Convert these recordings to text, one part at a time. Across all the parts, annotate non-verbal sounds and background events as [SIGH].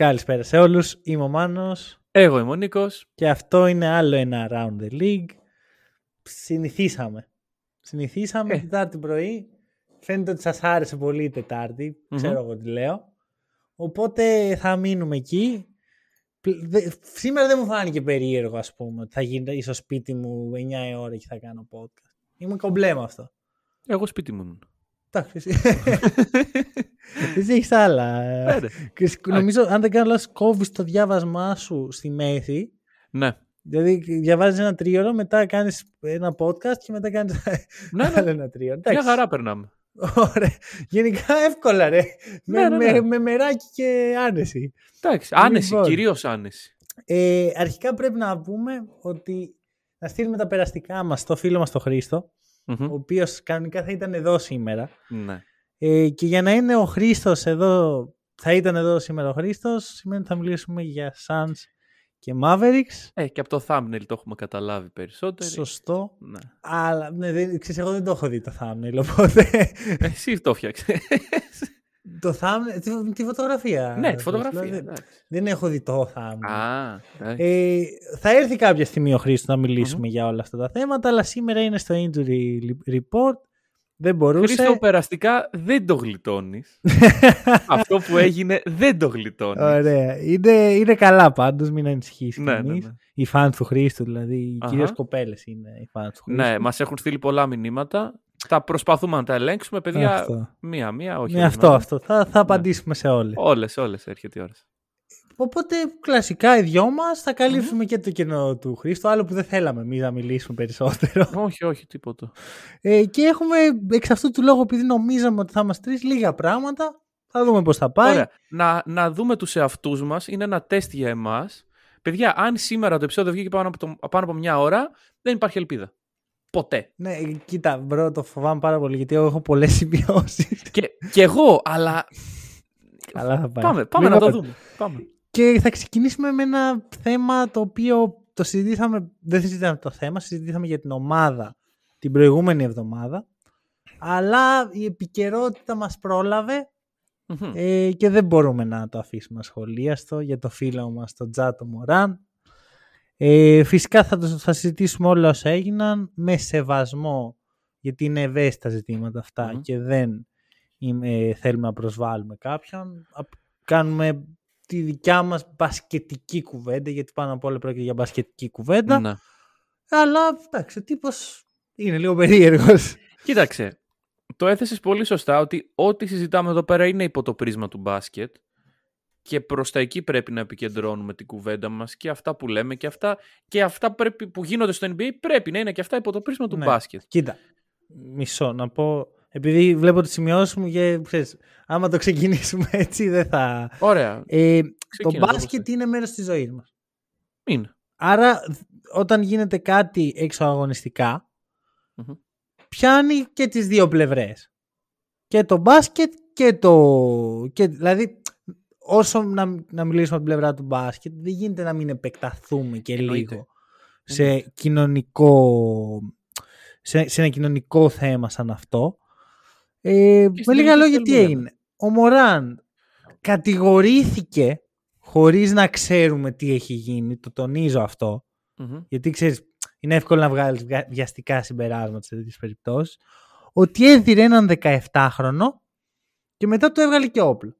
Καλησπέρα σε όλους. Είμαι ο Μάνος. Εγώ είμαι ο Νίκος. Και αυτό είναι άλλο ένα Round the League. Συνηθίσαμε. Συνηθίσαμε Ε. Τετάρτη πρωί. Φαίνεται ότι σας άρεσε πολύ η Τετάρτη. Ξέρω εγώ τι λέω. Οπότε θα μείνουμε εκεί. Πλ- δε- Σήμερα δεν μου φάνηκε περίεργο, ας πούμε, ότι θα γίνει στο σπίτι μου 9 η ώρα και θα κάνω podcast. Είμαι κομπλέ με αυτό. Εγώ σπίτι μου ήμουν. Εντάξει, εσύ. εσύ έχεις άλλα. Ε, ρε. Και σ- νομίζω, αν δεν κάνω λάθος, κόβεις το διάβασμά σου στη μέση. Ναι. Δηλαδή, διαβάζεις ένα τρίωρο, μετά κάνεις ένα podcast και μετά κάνεις Ναι, ναι. άλλο ένα τρίωρο. Μια Εντάξει. χαρά περνάμε. Ωραία. Γενικά εύκολα, ρε. με, Ναι, ναι, ναι. Με, με μεράκι και άνεση. Εντάξει. Άνεση, Λοιπόν. κυρίως άνεση. Ε, αρχικά πρέπει να πούμε ότι να στείλουμε τα περαστικά μας στο φίλο μας τον Χρήστο, Μμμ. ο οποίος κανονικά θα ήταν εδώ σήμερα. Ναι. Ε, και για να είναι ο Χρήστος εδώ, θα ήταν εδώ σήμερα ο Χρήστος, σημαίνει ότι θα μιλήσουμε για Suns και Mavericks. Ε, και από το thumbnail το έχουμε καταλάβει περισσότερο. Σωστό. Ναι. Αλλά ναι, δεν, ξέρεις, εγώ δεν το έχω δει το thumbnail, οπότε Εσύ το φτιάξες. Το thumbnail, τη, τη φωτογραφία. ναι, τη φωτογραφία. Δηλαδή, εντάξει. δεν έχω δει το thumbnail. Α, εντάξει. Ε, θα έρθει κάποια στιγμή ο Χρήστος να μιλησουμε για όλα αυτά τα θέματα, αλλά σήμερα είναι στο injury report. Δεν μπορούσε. Χρήστο, περαστικά δεν το γλιτώνεις. [LAUGHS] Αυτό που έγινε δεν το γλιτώνεις. Ωραία. Είναι, είναι καλά πάντως, μην ανησυχείς Ναι, ναι, κανείς. ναι. Οι φαν του Χρήστου, δηλαδή, οι Αχα. κυρίως κοπέλες είναι οι φαν του Χρήστου. Ναι, μας έχουν στείλει πολλά μηνύματα. Τα προσπαθούμε να τα ελέγξουμε, παιδιά. Αυτό. Μία-μία, όχι. Ναι, αυτό, αυτό. Θα, θα απαντήσουμε σε όλες. Όλες, όλες έρχεται η ώρα. Οπότε, κλασικά οι δυο μας θα καλύψουμε και το κενό του Χρήστου, άλλο που δεν θέλαμε εμείς να μιλήσουμε περισσότερο. όχι, όχι, τίποτα. Ε, και έχουμε εξ αυτού του λόγου, επειδή νομίζαμε ότι θα είμαστε τρεις, λίγα πράγματα. Θα δούμε πώς θα πάει. Ωραία. Να, να δούμε τους εαυτούς μας. Είναι ένα τεστ για εμάς. Παιδιά, αν σήμερα το επεισόδιο βγήκε πάνω από, το, πάνω από μια ώρα, δεν υπάρχει ελπίδα. Ποτέ. Ναι, κοίτα, bro, το φοβάμαι πάρα πολύ, γιατί εγώ έχω πολλές σημειώσεις. και, και εγώ, αλλά Καλά θα πάει. πάμε, πάμε Μην να το απα- δούμε. Πάμε. Και θα ξεκινήσουμε με ένα θέμα το οποίο το συζητήσαμε, δεν συζητήσαμε το θέμα, συζητήσαμε για την ομάδα την προηγούμενη εβδομάδα. Αλλά η επικαιρότητα μας πρόλαβε Μμμ. ε, και δεν μπορούμε να το αφήσουμε ασχολίαστο για το φίλο μας τον Τζάτο Μωράν. Ε, φυσικά θα, το, θα συζητήσουμε όλα όσα έγιναν με σεβασμό γιατί είναι ευαίσθητα ζητήματα αυτά Μμμ. και δεν είμαι- θέλουμε να προσβάλλουμε κάποιον. Απ- Κάνουμε τη δικιά μας μπασκετική κουβέντα γιατί πάνω απ' όλα πρόκειται για μπασκετική κουβέντα. Ναι. Αλλά εντάξει, ο τύπος είναι λίγο περίεργος. [LAUGHS] Κοίταξε, το έθεσες πολύ σωστά ότι ό,τι συζητάμε εδώ πέρα είναι υπό το πρίσμα του μπάσκετ και προς τα εκεί πρέπει να επικεντρώνουμε την κουβέντα μας και αυτά που λέμε και αυτά, και αυτά πρέπει, που γίνονται στο NBA πρέπει να είναι και αυτά υπό το πρίσμα του Ναι. μπάσκετ. Κοίτα, μισό να πω, επειδή βλέπω τις σημειώσεις μου και ξέρεις, άμα το ξεκινήσουμε [LAUGHS] έτσι δεν θα... Ωραία. Ε, το Ξεκίνα, όπως μπάσκετ θες. είναι μέρος της ζωής μας. Είναι. Άρα όταν γίνεται κάτι εξωαγωνιστικά, Μμμ. πιάνει και τις δύο πλευρές. Και το μπάσκετ και το... Και, δηλαδή, όσο να, να μιλήσουμε από την πλευρά του μπάσκετ, δεν γίνεται να μην επεκταθούμε και Εννοείται. λίγο σε κοινωνικό... Σε, σε ένα κοινωνικό θέμα σαν αυτό. Ε, με στην λίγα τελική λόγια τι θέλουμε, έγινε; Ο Μωράν κατηγορήθηκε χωρίς να ξέρουμε τι έχει γίνει, το τονίζω αυτό, Μμμ. γιατί ξέρεις, είναι εύκολο να βγάλεις βγα- βιαστικά συμπεράσματα σε τέτοιες περιπτώσεις, ότι έδιρε έναν 17χρονο και μετά του έβγαλε και όπλο.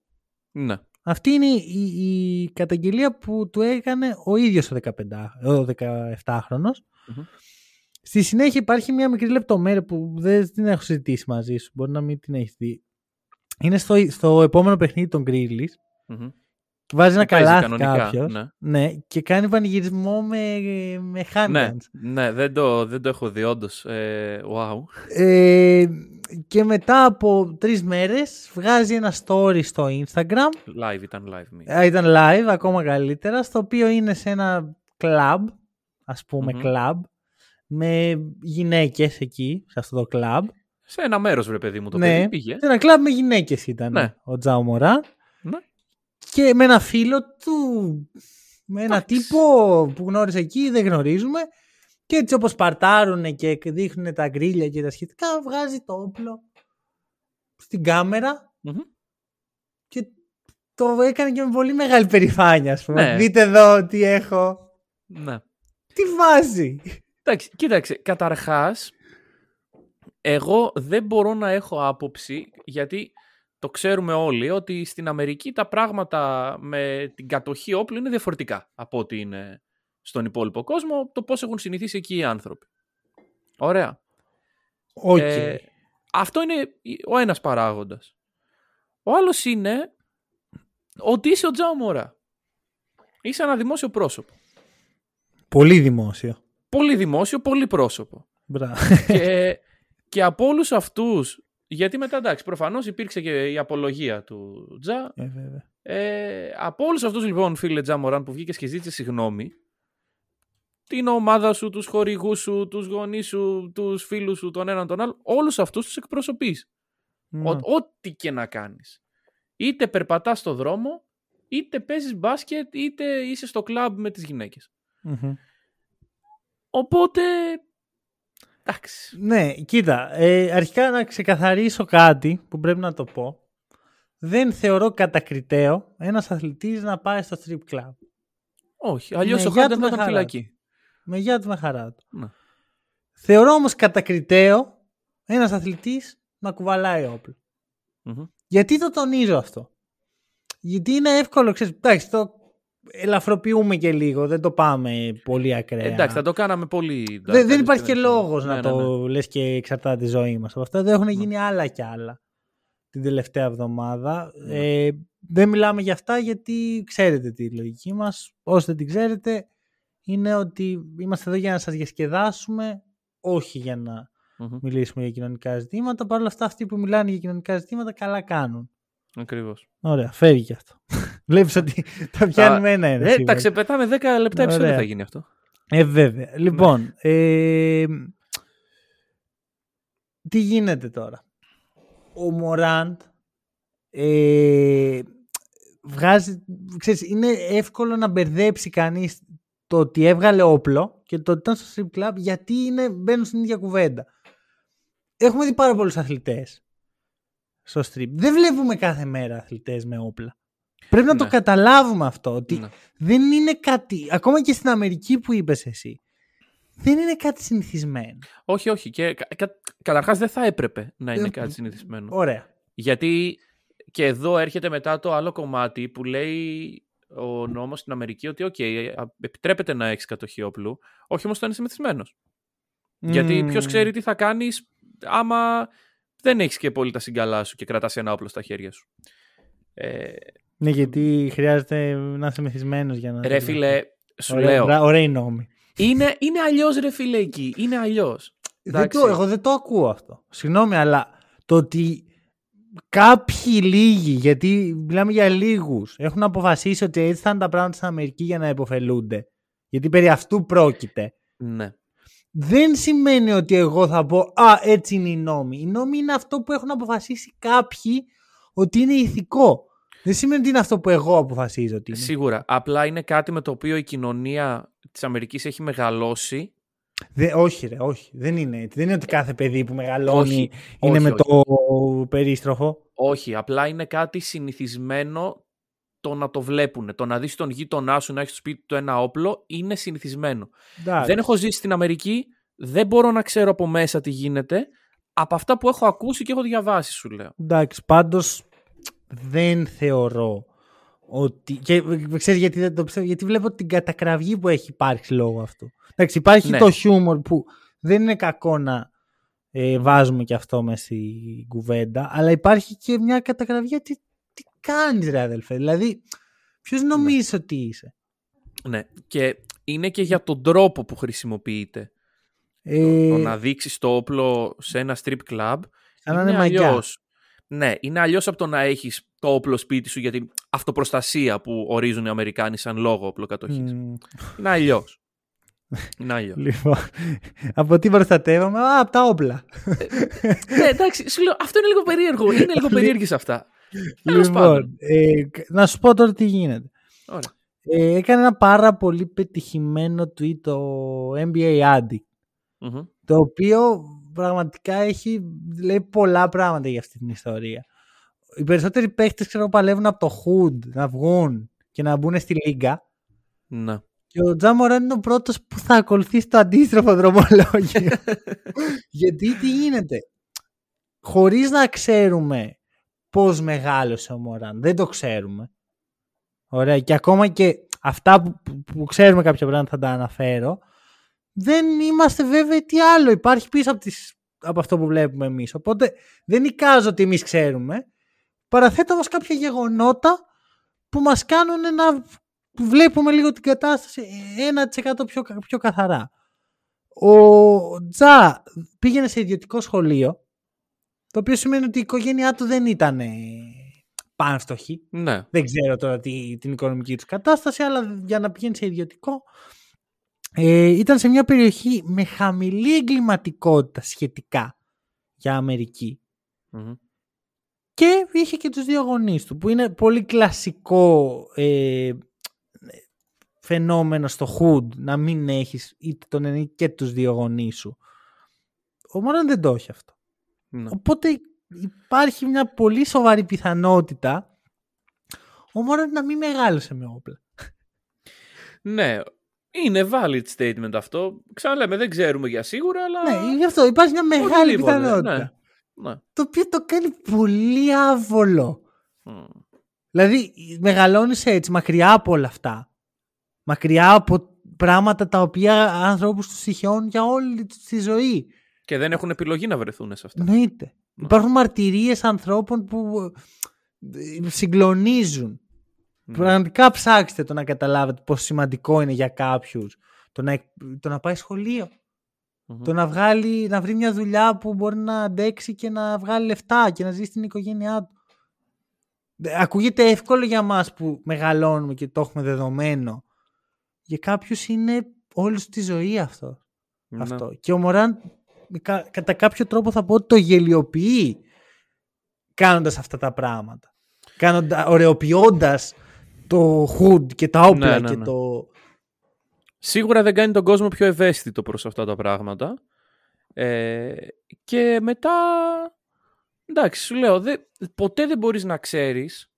Ναι. Αυτή είναι η, η καταγγελία που του έκανε ο ίδιος ο, 15, ο 17χρονος. Μμμ. Στη συνέχεια υπάρχει μια μικρή λεπτομέρεια που δεν την έχω συζητήσει μαζί σου, μπορεί να μην την έχεις δει. Είναι στο, στο επόμενο παιχνίδι των Grizzlies Μμμ. Βάζει ένα Που παίζει καλάθι κανονικά, κάποιος. ναι. Ναι. και κάνει πανηγυρισμό με, με handguns. Ναι, ναι δεν, το, δεν το έχω δει όντως. Ε, wow. Ε, και μετά από τρεις μέρες βγάζει ένα story στο Instagram. Live ήταν live. Μη. Α, Ήταν live, ακόμα καλύτερα, στο οποίο είναι σε ένα club, ας πούμε Μμμ. club, με γυναίκες εκεί, σε αυτό το club. Σε ένα μέρος, βρε παιδί μου, το Ναι. παιδί πήγες. Σε ένα κλαμπ με γυναίκες ήταν Ναι. ο Τζάο Μωράν. Ναι. Και με ένα φίλο του, με ένα Εντάξει. τύπο που γνώρισε εκεί, δεν γνωρίζουμε. Και έτσι όπως παρτάρουν και δείχνουν τα γκρίλια και τα σχετικά, βγάζει το όπλο στην κάμερα Μμμ. και το έκανε και με πολύ μεγάλη περηφάνεια, ας πούμε. Ναι. Δείτε εδώ τι έχω. Ναι. Τι βάζει. Εντάξει, κοίταξε, καταρχάς, εγώ δεν μπορώ να έχω άποψη, γιατί το ξέρουμε όλοι, ότι στην Αμερική τα πράγματα με την κατοχή όπλων είναι διαφορετικά από ό,τι είναι στον υπόλοιπο κόσμο, το πώς έχουν συνηθίσει εκεί οι άνθρωποι. Ωραία. Οκ. Ε, αυτό είναι ο ένας παράγοντας. Ο άλλος είναι ότι είσαι ο Τζάο Μωρά. Είσαι ένα δημόσιο πρόσωπο. Πολύ δημόσιο. Πολύ δημόσιο, πολύ πρόσωπο. Μπράβο. και, και από όλους αυτούς. Γιατί μετά εντάξει, προφανώς υπήρξε και η απολογία του Τζα. Ε, βέβαια. Ε, από όλους αυτούς λοιπόν, φίλε Τζα Μωράν, που βγήκες και ζήτησες συγγνώμη, την ομάδα σου, τους χορηγούς σου, τους γονείς σου, τους φίλους σου, τον έναν τον άλλον, όλους αυτούς τους εκπροσωπείς. Ναι. Ό,τι και να κάνεις. Είτε περπατάς στο δρόμο, είτε παίζεις μπάσκετ, είτε είσαι στο κλαμπ με τις γυναίκες. Μμμ. Οπότε. Εντάξει. Ναι, κοίτα, ε, αρχικά να ξεκαθαρίσω κάτι που πρέπει να το πω. Δεν θεωρώ κατακριτέο ένας αθλητής να πάει στο strip club. Όχι. Αλλιώς Ναι, ο για Χάντεν του θα ήταν με χαρά. φυλακή. Με γεια του με χαρά του. Ναι. Θεωρώ όμως κατακριτέο ένας αθλητής να κουβαλάει όπλο. Μμμ. Γιατί το τονίζω αυτό; Γιατί είναι εύκολο, ξέρεις, εντάξει, το ελαφροποιούμε και λίγο, δεν το πάμε πολύ ακραία. Εντάξει, θα το κάναμε πολύ. Δεν, δεν dark, υπάρχει και δεν- λόγος Ναι, να ναι, το ναι. λες και εξαρτάται τη ζωή μας από αυτά. Δεν έχουν γίνει άλλα κι άλλα την τελευταία εβδομάδα. Ναι. Ε, δεν μιλάμε για αυτά γιατί ξέρετε τη λογική μας. Όσοι δεν την ξέρετε είναι ότι είμαστε εδώ για να σας διασκεδάσουμε, όχι για να Μμμ. μιλήσουμε για κοινωνικά ζητήματα. Παρ' όλα αυτά αυτοί που μιλάνε για κοινωνικά ζητήματα καλά κάνουν. Ακριβώς. Ωραία, φεύγει και αυτό. [LAUGHS] Βλέπεις ότι τα πιάνουμε ένα-ένα. Ε, σίγουρα. τα ξεπετάμε 10 λεπτά επεισόδιο Ωραία. θα γίνει αυτό. Ε, βέβαια. Λοιπόν, ε, τι γίνεται τώρα; Ο Μωράντ ε, βγάζει, ξέρεις, είναι εύκολο να μπερδέψει κανείς το ότι έβγαλε όπλο και το ότι ήταν στο strip club γιατί είναι, μπαίνουν στην ίδια κουβέντα. Έχουμε δει πάρα πολλούς αθλητές στο strip. Δεν βλέπουμε κάθε μέρα αθλητές με όπλα. Πρέπει να το Ναι. καταλάβουμε αυτό, ότι Ναι. δεν είναι κάτι, ακόμα και στην Αμερική που είπες εσύ, δεν είναι κάτι συνηθισμένο. Όχι, όχι. Και κα, κα, καταρχάς δεν θα έπρεπε να είναι Ε, κάτι συνηθισμένο. Ωραία. Γιατί και εδώ έρχεται μετά το άλλο κομμάτι που λέει ο νόμος στην Αμερική ότι οκ, ε, α, επιτρέπεται να έχεις κατοχή όπλου, όχι όμως όταν είναι μεθυσμένος. Γιατί Μμμ. ποιος ξέρει τι θα κάνεις άμα δεν έχεις και πολύ τα συγκαλά σου και κρατάς ένα όπλο στα χέρια σου. Ε, Ναι, γιατί χρειάζεται να είσαι μεθυσμένος για να... ρε φίλε, σου Ωραία, λέω, μπρα- Ωραίοι νόμοι. είναι, είναι αλλιώς ρε φίλε εκεί, είναι αλλιώς. Δεν το, εγώ δεν το ακούω αυτό. Συγγνώμη, αλλά το ότι κάποιοι λίγοι, γιατί μιλάμε για λίγους, έχουν αποφασίσει ότι έτσι θα είναι τα πράγματα στην Αμερική για να υποφελούνται. Γιατί περί αυτού πρόκειται. Ναι. Δεν σημαίνει ότι εγώ θα πω «Α, έτσι είναι οι νόμοι». Οι νόμοι είναι αυτό που έχουν αποφασίσει κάποιοι ότι είναι ηθικό. Δεν σημαίνει ότι είναι αυτό που εγώ αποφασίζω ότι είναι. Σίγουρα. Απλά είναι κάτι με το οποίο η κοινωνία της Αμερικής έχει μεγαλώσει. Δε, όχι ρε, όχι. Δεν είναι έτσι. Δεν είναι ότι κάθε παιδί που μεγαλώνει Όχι, είναι όχι, με όχι. το περίστροφο. Όχι, απλά είναι κάτι συνηθισμένο το να το βλέπουν. Το να δεις τον γείτονά σου να έχει στο σπίτι του ένα όπλο είναι συνηθισμένο. Εντάξει. Δεν έχω ζήσει στην Αμερική, δεν μπορώ να ξέρω από μέσα τι γίνεται. Από αυτά που έχω ακούσει και έχω διαβάσει, σου λέω. Εντάξει, πάντως δεν θεωρώ ότι... Και ξέρεις γιατί δεν το πιστεύω, γιατί βλέπω την κατακραυγή που έχει υπάρξει λόγω αυτού. Εντάξει, υπάρχει Ναι. το χιούμορ που δεν είναι κακό να ε, βάζουμε και αυτό μέσα στην κουβέντα, αλλά υπάρχει και μια κατακραυγή ότι τι κάνεις ρε αδελφέ, δηλαδή ποιος νομίζεις ότι είσαι; Ναι, και είναι και για τον τρόπο που χρησιμοποιείται. Ε, Το να δείξεις το όπλο σε ένα strip club να είναι μαγιά. αλλιώς. Ναι, είναι αλλιώς από το να έχεις το όπλο σπίτι σου για την αυτοπροστασία που ορίζουν οι Αμερικάνοι σαν λόγο οπλοκατοχής. Μμ. Είναι αλλιώς. [LAUGHS] είναι αλλιώς. Λοιπόν, από τι προστατεύομαι, α, από τα όπλα. ναι, εντάξει, σου λέω, αυτό είναι λίγο περίεργο. Είναι λίγο [LAUGHS] περίεργες αυτά. Τέλος πάντων. λοιπόν, ε, να σου πω τώρα τι γίνεται. Ωραία. Ε, έκανε ένα πάρα πολύ πετυχημένο tweet το NBA Addict, Μμμ. το οποίο πραγματικά έχει, λέει πολλά πράγματα για αυτή την ιστορία. Οι περισσότεροι παίχτες ξέρω παλεύουν από το hood να βγουν και να μπουν στη λίγα Ναι. και ο Τζάμοραν είναι ο πρώτος που θα ακολουθήσει το αντίστροφο δρομολόγιο. [LAUGHS] Γιατί τι γίνεται; Χωρίς να ξέρουμε πώς μεγάλωσε ο Μωράν. Δεν το ξέρουμε. Ωραία. Και ακόμα και αυτά που, που, που ξέρουμε κάποια πράγματα θα τα αναφέρω. Δεν είμαστε βέβαιοι τι άλλο υπάρχει πίσω από, τις, από αυτό που βλέπουμε εμείς. Οπότε δεν εικάζω ότι εμείς ξέρουμε. Παραθέτω όμως κάποια γεγονότα που μας κάνουν να βλέπουμε λίγο την κατάσταση 1% πιο, κα- πιο καθαρά. Ο Τζα πήγαινε σε ιδιωτικό σχολείο, το οποίο σημαίνει ότι η οικογένειά του δεν ήταν ε, πάνστοχη. ναι. Δεν ξέρω τώρα τι, την οικονομική τους κατάσταση, αλλά για να πηγαίνει σε ιδιωτικό. Ε, ήταν σε μια περιοχή με χαμηλή εγκληματικότητα σχετικά για Αμερική. Μμμ. Και είχε και τους δύο γονείς του, που είναι πολύ κλασικό ε, φαινόμενο στο hood να μην έχεις είτε τον ένα και τους δύο γονείς σου. Ο Μωράν δεν το έχει αυτό. Ναι. Οπότε υπάρχει μια πολύ σοβαρή πιθανότητα ο Μωράν να μην μεγάλωσε με όπλα. ναι. Είναι valid statement αυτό. Ξαναλέμε, δεν ξέρουμε για σίγουρα, αλλά. Ναι, γι' αυτό υπάρχει μια μεγάλη Οτιδήποτε, πιθανότητα. ναι. Ναι. Το οποίο το κάνει πολύ άβολο. Μμ. Δηλαδή, μεγαλώνεις έτσι, μακριά από όλα αυτά. Μακριά από πράγματα τα οποία ανθρώπους τους συγχαιώνουν για όλη τους τη ζωή. Και δεν έχουν επιλογή να βρεθούν σε αυτά. Εννοείται. Υπάρχουν μαρτυρίες ανθρώπων που ε, συγκλονίζουν. Ναι. Πραγματικά ψάξτε το να καταλάβετε πόσο σημαντικό είναι για κάποιους το να, το να πάει σχολείο. Μμμ. Το να, βγάλει, να βρει μια δουλειά που μπορεί να αντέξει και να βγάλει λεφτά και να ζει στην οικογένειά του. Ε, Ακούγεται εύκολο για μας που μεγαλώνουμε και το έχουμε δεδομένο. Για κάποιους είναι όλη του τη ζωή αυτό. Ναι. αυτό. Και ο Μωράν κα- κατά κάποιο τρόπο θα πω ότι το γελιοποιεί κάνοντας αυτά τα πράγματα. Κάνοντα, ωρεοποιώντας το hood και τα όπλα Ναι, ναι, και ναι. το... Σίγουρα δεν κάνει τον κόσμο πιο ευαίσθητο προς αυτά τα πράγματα. Ε, και μετά, εντάξει, σου λέω, δε, ποτέ δεν μπορείς να ξέρεις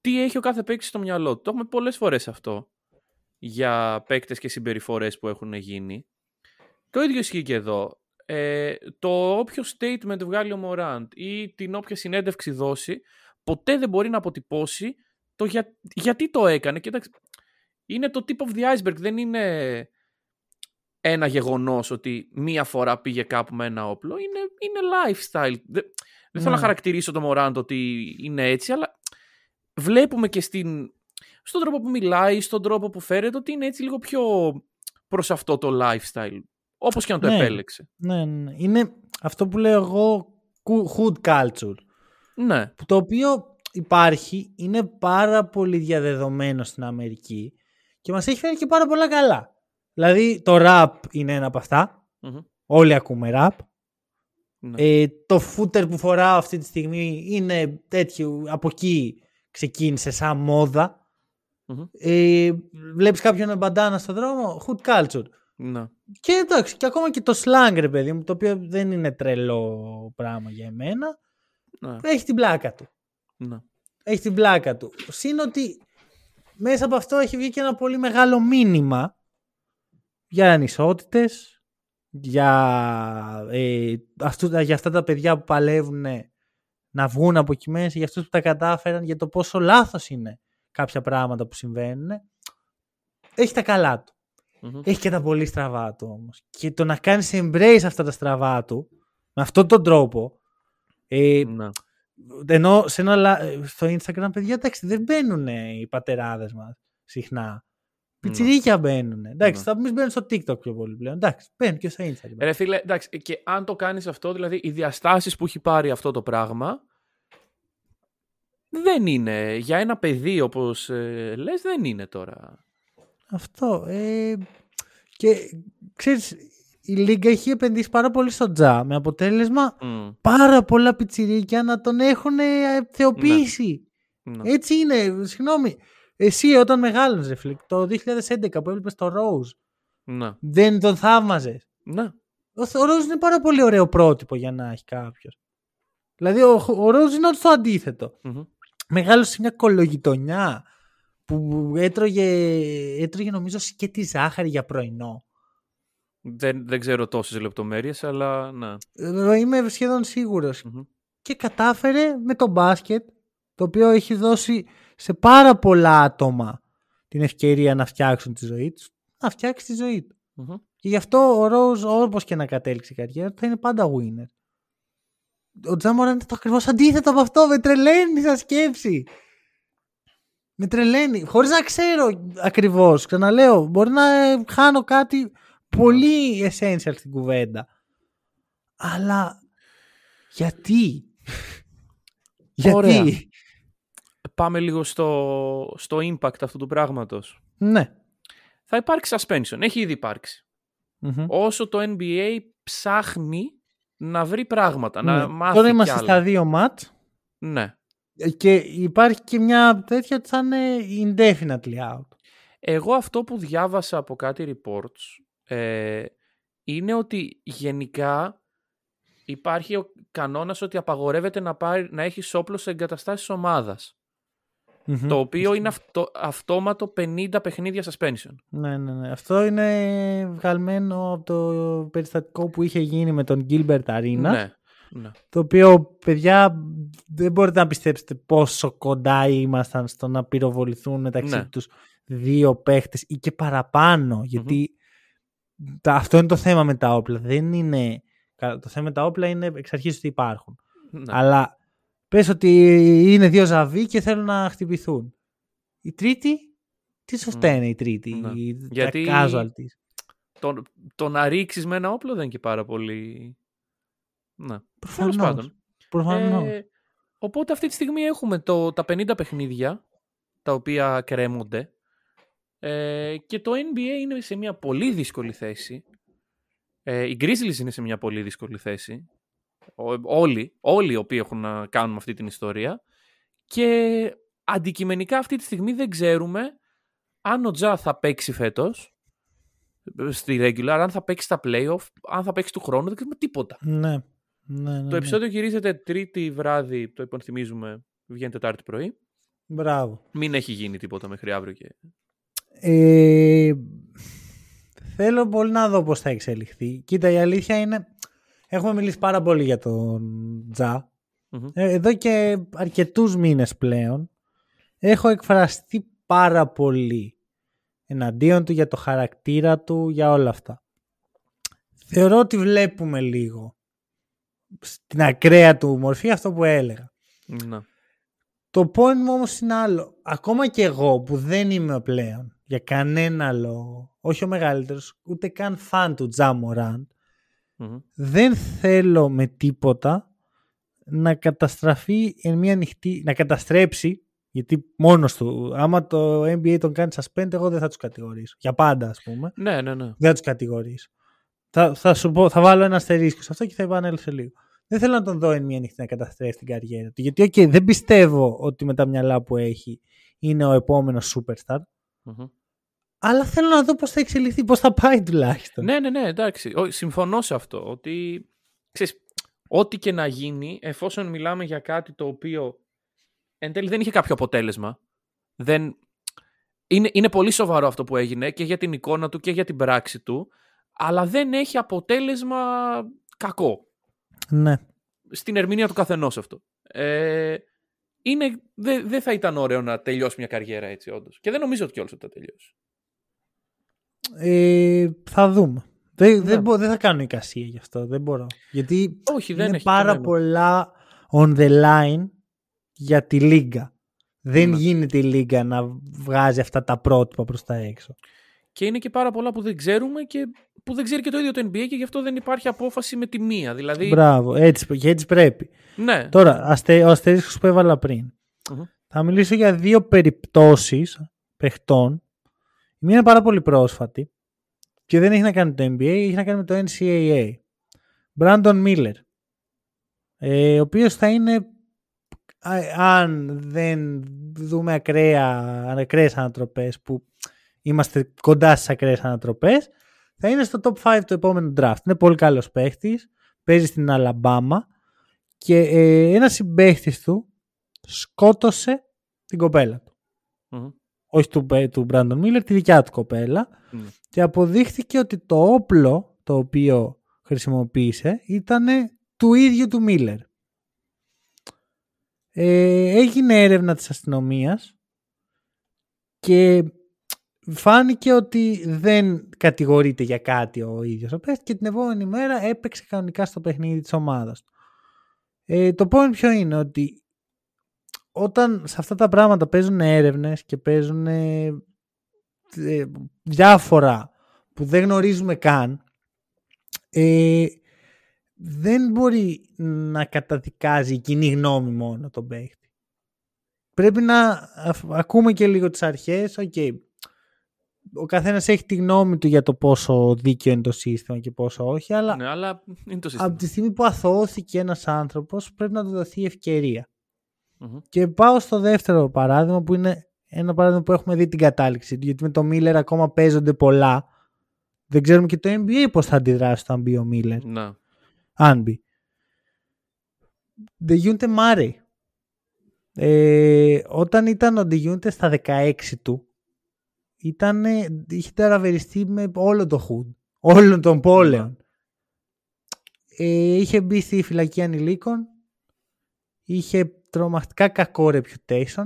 τι έχει ο κάθε παίκτης στο μυαλό του. Το έχουμε πολλές φορές αυτό για παίκτες και συμπεριφορές που έχουν γίνει. Το ίδιο ισχύει και εδώ. Ε, το όποιο statement βγάλει ο Μωράντ ή την όποια συνέντευξη δώσει, ποτέ δεν μπορεί να αποτυπώσει το για, γιατί το έκανε. Κοίταξε, είναι το tip of the iceberg. Δεν είναι ένα γεγονός ότι μία φορά πήγε κάπου με ένα όπλο. Είναι, είναι lifestyle. Δεν, δεν θέλω Ναι. να χαρακτηρίσω το Μωράντ ότι είναι έτσι, αλλά βλέπουμε και στην, στον τρόπο που μιλάει, στον τρόπο που φέρεται, ότι είναι έτσι λίγο πιο προς αυτό το lifestyle. Όπως και αν το Ναι. επέλεξε. Ναι, ναι, ναι. Είναι αυτό που λέω εγώ coo- hood culture. Ναι. που Το οποίο υπάρχει, είναι πάρα πολύ διαδεδομένο στην Αμερική και μας έχει φέρει και πάρα πολλά καλά. Δηλαδή το rap είναι ένα από αυτά. Μμμ. Όλοι ακούμε rap. Ναι. Ε, το footer που φοράω αυτή τη στιγμή είναι τέτοιο, από εκεί ξεκίνησε σαν μόδα. Μμμ. Ε, βλέπεις κάποιον με μπαντάνα στον δρόμο, hood culture. Ναι. Και εντάξει, και ακόμα και το slang ρε παιδί μου, το οποίο δεν είναι τρελό πράγμα για εμένα, Ναι. έχει την πλάκα του. Ναι. Έχει την πλάκα του. Συν ότι μέσα από αυτό έχει βγει και ένα πολύ μεγάλο μήνυμα για ανισότητες, για, ε, αυτού, για αυτά τα παιδιά που παλεύουν να βγουν από εκεί μέσα, για αυτούς που τα κατάφεραν, για το πόσο λάθος είναι κάποια πράγματα που συμβαίνουν. Έχει τα καλά του. Μμμ. Έχει και τα πολύ στραβά του όμως. Και το να κάνεις embrace αυτά τα στραβά του, με αυτόν τον τρόπο, ε, Ναι. Ενώ σε ένα, λα- στο Instagram, παιδιά, εντάξει, δεν μπαίνουν οι πατεράδες μας συχνά. Πιτσιρίκια μπαίνουν. Εντάξει, Ναι. θα μην μπαίνουν στο TikTok πιο πολύ πλέον. Εντάξει, μπαίνουν και στο Instagram. Ρε φίλε, εντάξει, και αν το κάνεις αυτό, δηλαδή οι διαστάσεις που έχει πάρει αυτό το πράγμα, δεν είναι. Για ένα παιδί όπως ε, λες, δεν είναι τώρα. Αυτό. Ε, και ξέρεις, η Λίγκα έχει επενδύσει πάρα πολύ στο τζα με αποτέλεσμα Μμ, πάρα πολλά πιτσιρίκια να τον έχουν ε, θεοποιήσει. ναι. Έτσι είναι, συγγνώμη. Εσύ όταν μεγάλωνες ρε φίλε, το 2011 που έβλεπες το Rose, Ναι. δεν τον θαύμαζες; Ναι. Ο, ο Rose είναι πάρα πολύ ωραίο πρότυπο για να έχει κάποιος. Δηλαδή ο, ο Rose είναι το αντίθετο. Μμμ. Μεγάλωσε σε μια κολογιτονιά που έτρωγε, έτρωγε νομίζω και τη ζάχαρη για πρωινό. Δεν, δεν ξέρω τόσες λεπτομέρειες, αλλά ναι. Ε, Είμαι σχεδόν σίγουρος. Μμμ. Και κατάφερε με το μπάσκετ, το οποίο έχει δώσει σε πάρα πολλά άτομα την ευκαιρία να φτιάξουν τη ζωή τους, να φτιάξει τη ζωή του. Μμμ. Και γι' αυτό ο Ρόουζ, όπως και να κατέληξει η καριέρα του, θα είναι πάντα winner. Ο Τζάμορα είναι το ακριβώς αντίθετο από αυτό. Με τρελαίνει σαν σκέψη. Με τρελαίνει. Χωρίς να ξέρω ακριβώς. Ξαναλέω, μπορεί να ε, χάνω κάτι πολύ essential στην κουβέντα. Αλλά γιατί; [LAUGHS] Ωραία. γιατί; Πάμε λίγο στο, στο impact αυτού του πράγματος. Ναι. Θα υπάρξει suspension. Έχει ήδη υπάρξει. Μμμ. Όσο το NBA ψάχνει να βρει πράγματα, να Ναι. μάθει Τώρα κι είμαστε άλλα. στα δύο ματ. Ναι. Και υπάρχει και μια τέτοια ότι θα είναι indefinitely out. Εγώ αυτό που διάβασα από κάτι reports ε, είναι ότι γενικά υπάρχει ο κανόνας ότι απαγορεύεται να, πάρει, να έχεις όπλο σε εγκαταστάσεις ομάδας. Μμμ. Το οποίο είναι αυτο, αυτόματο 50 παιχνίδια suspension. Ναι, ναι, ναι. Αυτό είναι βγαλμένο από το περιστατικό που είχε γίνει με τον Gilbert Arenas. Ναι. ναι. Το οποίο, παιδιά, δεν μπορείτε να πιστέψετε πόσο κοντά ήμασταν στο να πυροβοληθούν μεταξύ Ναι. τους δύο παίχτες ή και παραπάνω. Γιατί τα- αυτό είναι το θέμα με τα όπλα. Δεν είναι... κα- Το θέμα με τα όπλα είναι εξ αρχής ότι υπάρχουν. ναι. Αλλά πες ότι είναι δύο ζαβοί και θέλουν να χτυπηθούν. Η τρίτη, τι σωστά Μμ. είναι η τρίτη. Ναι. Η, Γιατί- τα casualties. Το, το να ρίξεις με ένα όπλο δεν είναι και πάρα πολύ. Ναι. Προφανώς. Τέλος πάντων. Προφανώς. Ε, οπότε αυτή τη στιγμή έχουμε το, τα 50 παιχνίδια τα οποία κρέμονται ε, και το NBA είναι σε μια πολύ δύσκολη θέση. Ε, οι Grizzlies είναι σε μια πολύ δύσκολη θέση. Ο- όλοι, όλοι οι οποίοι έχουν να κάνουν με αυτή την ιστορία. Και αντικειμενικά αυτή τη στιγμή δεν ξέρουμε αν ο Τζα θα παίξει φέτος ε, στη regular, αν θα παίξει στα playoff, αν θα παίξει του χρόνου, δεν ξέρουμε τίποτα. Ναι. Ναι, ναι, Το ναι. επεισόδιο γυρίζεται τρίτη βράδυ, το υπενθυμίζουμε, βγαίνει τετάρτη πρωί. Μπράβο. Μην έχει γίνει τίποτα μέχρι αύριο και... Ε, θέλω πολύ να δω πώς θα εξελιχθεί. Κοίτα, η αλήθεια είναι... Έχουμε μιλήσει πάρα πολύ για τον Τζα. Μμμ. Ε, Εδώ και αρκετούς μήνες πλέον έχω εκφραστεί πάρα πολύ εναντίον του για το χαρακτήρα του, για όλα αυτά. Θεωρώ ότι βλέπουμε λίγο στην ακραία του μορφή αυτό που έλεγα. Ναι. Το point μου όμως είναι άλλο. Ακόμα και εγώ που δεν είμαι πλέον για κανένα λόγο, όχι ο μεγαλύτερος, ούτε καν φαν του Τζα Μοράντ, Μμμ. δεν θέλω με τίποτα να καταστραφεί εν μία νυκτί, να καταστρέψει, γιατί μόνος του, άμα το NBA τον κάνει suspend, εγώ δεν θα τους κατηγορήσω. Για πάντα ας πούμε. Ναι, ναι, ναι. Δεν θα τους κατηγορήσω. Θα, θα σου πω, θα βάλω ένα αστερίσκο σε αυτό και θα επανέλθω σε λίγο. Δεν θέλω να τον δω εν μία νύχτα να καταστρέψει την καριέρα του. Γιατί, οκ, δεν πιστεύω ότι με τα μυαλά που έχει είναι ο επόμενος superstar. Μμμ. Αλλά θέλω να δω πώς θα εξελιχθεί, πώς θα πάει τουλάχιστον. Ναι, ναι, ναι, εντάξει. Ω, Συμφωνώ σε αυτό. Ότι, ξέρεις, ό,τι και να γίνει, εφόσον μιλάμε για κάτι το οποίο εν τέλει δεν είχε κάποιο αποτέλεσμα, δεν... είναι, είναι πολύ σοβαρό αυτό που έγινε και για την εικόνα του και για την πράξη του, αλλά δεν έχει αποτέλεσμα κακό. ναι. Στην ερμηνεία του καθενός αυτό. Ε, είναι, δεν δεν θα ήταν ωραίο να τελειώσει μια καριέρα έτσι, όντως. Και δεν νομίζω ότι κιόλας ότι θα τελειώσει. Ε, θα δούμε. Δεν, Ναι. δεν, μπο- δεν θα κάνω εικασία γι' αυτό. Δεν μπορώ. Γιατί Όχι, δεν είναι έχει πάρα νόημα. πολλά on the line για τη λίγκα. Δεν Ναι. γίνεται η Λίγκα να βγάζει αυτά τα πρότυπα προς τα έξω. Και είναι και πάρα πολλά που δεν ξέρουμε και που δεν ξέρει και το ίδιο το NBA και γι' αυτό δεν υπάρχει απόφαση με τη μία. Δηλαδή, Μπράβο, έτσι, και έτσι πρέπει. ναι. Τώρα, αστε, ο αστερίσκος που έβαλα πριν. Μμμ. Θα μιλήσω για δύο περιπτώσεις παιχτών. Η μία είναι πάρα πολύ πρόσφατη και δεν έχει να κάνει με το NBA, έχει να κάνει με το NCAA. Brandon Miller, ε, ο οποίος θα είναι, α- αν δεν δούμε ακραία, ακραίες ανατροπές που είμαστε κοντά στις ακραίες ανατροπές, θα είναι στο top 5 του επόμενου draft. Είναι πολύ καλός παίχτης, παίζει στην Αλαμπάμα και ε, ένας συμπαίχτης του σκότωσε την κοπέλα του. Μμμ. Όχι του, του Brandon Miller, τη δικιά του κοπέλα. Ναι. Και αποδείχθηκε ότι το όπλο το οποίο χρησιμοποίησε ήταν του ίδιου του Miller. Ε, έγινε έρευνα της αστυνομίας και φάνηκε ότι δεν κατηγορείται για κάτι ο ίδιος ο παίκτης και την επόμενη μέρα έπαιξε κανονικά στο παιχνίδι της ομάδας του. Ε, το point ποιο είναι ότι όταν σε αυτά τα πράγματα παίζουν έρευνες και παίζουν ε, ε, διάφορα που δεν γνωρίζουμε καν ε, δεν μπορεί να καταδικάζει η κοινή γνώμη μόνο τον παίχτη. Πρέπει να αφ- ακούμε και λίγο τις αρχές. Οκ, ο καθένας έχει τη γνώμη του για το πόσο δίκαιο είναι το σύστημα και πόσο όχι, αλλά Ναι, αλλά είναι το σύστημα. από τη στιγμή που αθωώθηκε ένας άνθρωπος πρέπει να του δοθεί ευκαιρία. Μμμ. Και πάω στο δεύτερο παράδειγμα που είναι ένα παράδειγμα που έχουμε δει την κατάληξη του. Γιατί με το Μίλλερ ακόμα παίζονται πολλά. Δεν ξέρουμε και το NBA πώς θα αντιδράσει όταν μπει ο Μίλλερ. Να. Αν μπει. Ντεγιούντε Μάρεϊ. Ε, όταν ήταν ο Ντεγιούντε στα 16 του, ήταν, είχε τεραβεριστεί με όλο το hood. Όλων των πόλεων. Ε, είχε μπει στη φυλακή ανηλίκων. Είχε τρομακτικά κακό reputation.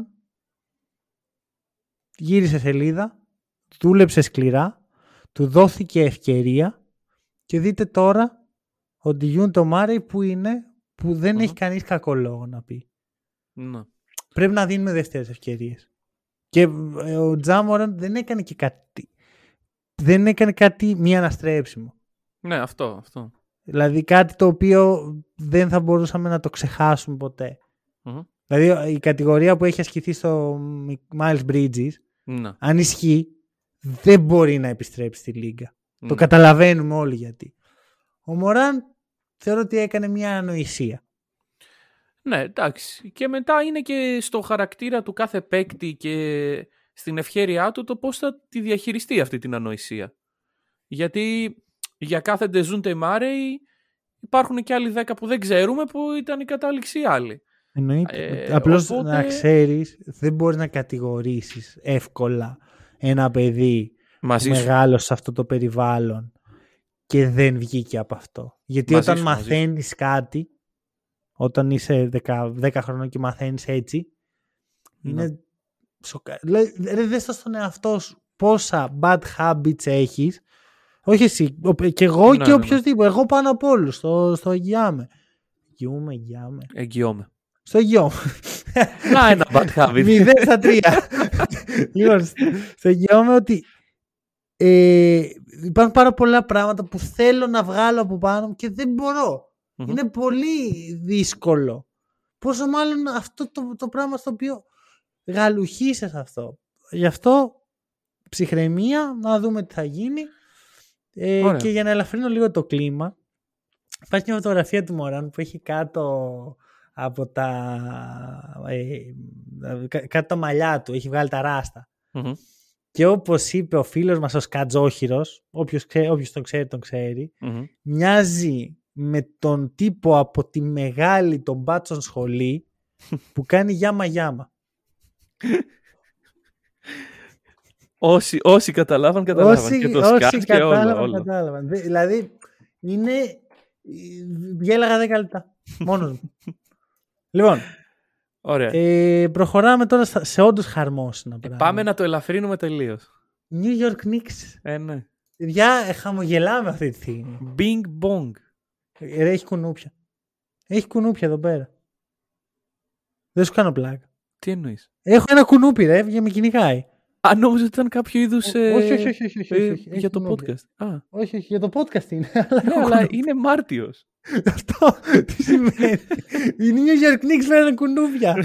Γύρισε σελίδα. Δούλεψε σκληρά. Του δόθηκε ευκαιρία. Και δείτε τώρα ο Ντιγιούν το Μάρεϊ που είναι που δεν Μμμ. έχει κανείς κακό λόγο να πει. Να. Πρέπει να δίνουμε δεύτερες ευκαιρίες. Και ε, ο Τζάμοραν δεν έκανε και κάτι. Δεν έκανε κάτι μη αναστρέψιμο. Ναι, αυτό, αυτό. Δηλαδή κάτι το οποίο δεν θα μπορούσαμε να το ξεχάσουμε ποτέ. Μμμ. Δηλαδή η κατηγορία που έχει ασκηθεί στο Miles Bridges, Να. αν ισχύει, δεν μπορεί να επιστρέψει στη Λίγκα. Το Ναι. καταλαβαίνουμε όλοι γιατί. Ο Μωράν θεωρώ ότι έκανε μια ανοησία. Ναι, εντάξει. Και μετά είναι και στο χαρακτήρα του κάθε παίκτη και στην ευχέρειά του το πώς θα τη διαχειριστεί αυτή την ανοησία. Γιατί για κάθε Ντεζούντε Μάρεϊ υπάρχουν και άλλοι δέκα που δεν ξέρουμε που ήταν η κατάληξη άλλη. Εννοείται. Ε, Απλώς οπότε- να ξέρεις, δεν μπορείς να κατηγορήσεις εύκολα ένα παιδί Μαζί σου. μεγάλο σε αυτό το περιβάλλον και δεν βγήκε από αυτό. Γιατί Μαζί όταν σου, μαζί σου. μαθαίνεις κάτι, όταν είσαι 10, 10 χρονών και μαθαίνεις έτσι, Ναι. είναι σοκα... Δηλαδή, ρε, δες το στον εαυτό σου πόσα bad habits έχεις. Όχι εσύ, ο- και εγώ Ναι, και ναι, ναι. οποιοδήποτε. Εγώ πάνω από όλους, στο, στο εγγυάμαι. Εγγυούμε, εγγυάμαι. Εγγυώμαι. Στο εγγυώμαι. Να ένα bad habit. 0 στα 3. λοιπόν, στο εγγυώμαι ότι ε, υπάρχουν πάρα πολλά πράγματα που θέλω να βγάλω από πάνω μου και δεν μπορώ. Μμμ. Είναι πολύ δύσκολο. Πόσο μάλλον αυτό το, το πράγμα στο οποίο γαλουχίσες αυτό. Γι' αυτό ψυχραιμία, να δούμε τι θα γίνει. Ε, Ωραία. και για να ελαφρύνω λίγο το κλίμα, υπάρχει μια φωτογραφία του Μωράν που έχει κάτω από τα, ε, κα- κάτω τα μαλλιά του, έχει βγάλει τα ράστα. Μμμ. Και όπως είπε ο φίλος μας ο Σκατζόχυρος, όποιος, ξέ, όποιος τον ξέρει τον ξέρει, Μμμ. μοιάζει με τον τύπο από τη μεγάλη των μπάτσων σχολή [LAUGHS] που κάνει γιάμα γιάμα. Όσοι, όσοι καταλάβαν, καταλάβαν. Όσοι, και το όσοι σκάτ και όλα. κατάλαβαν, όλα. κατάλαβαν. Δε- Δηλαδή, είναι... Γέλαγα 10 λεπτά. Μόνος μου. [LAUGHS] λοιπόν, Ωραία. ε, προχωράμε τώρα στα- σε όντως χαρμόσυνα πράγματα. Πάμε να το ελαφρύνουμε τελείως. New York Knicks. Ε, ναι. Παιδιά, ε, χαμογελάμε αυτή τη στιγμή. Bing bong. Ε, Ρε, έχει κουνούπια. Έχει κουνούπια εδώ πέρα. Δεν σου κάνω πλάκα. Τι εννοείς; Έχω ένα κουνούπι, ρε, και με κυνηγάει. Α, νόμιζα ότι ήταν κάποιο είδους. όχι, όχι, όχι, όχι, όχι, ε, όχι, έχει για το κουνούπι. podcast. Α, Όχι, όχι, για το podcast είναι. αλλά ναι, έχω αλλά κουνούπι. είναι Μάρτιο. Αυτό τι σημαίνει; Οι New York Knicks φέρνουν κουνούπια.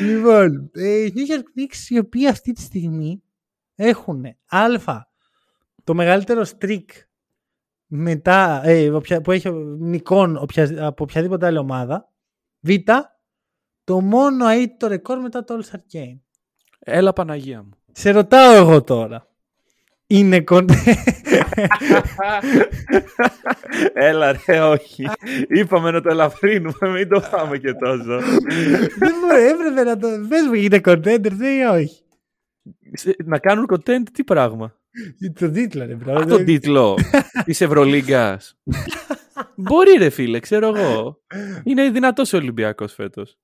λοιπόν, ε, οι New York Knicks οι οποίοι αυτή τη στιγμή έχουν α, το μεγαλύτερο streak μετά, ε, οποια- που έχει νικών οποια- από οποιαδήποτε άλλη ομάδα. Β, το μόνο αίτητο ρεκόρ μετά το All-Star Game. Έλα Παναγία μου. Σε ρωτάω εγώ τώρα. Είναι κοντέ. [LAUGHS] Έλα ρε, όχι. Είπαμε να το ελαφρύνουμε, μην το πάμε και τόσο. Δεν μου έπρεπε να το. Πες μου, είναι contenders ή όχι; Σε- να κάνουν content τι πράγμα; Το τίτλο, ρε, bro. Α, τον τίτλο της Ευρωλίγκας. Μπορεί ρε φίλε, ξέρω εγώ. Είναι δυνατός ο Ολυμπιακός φέτος.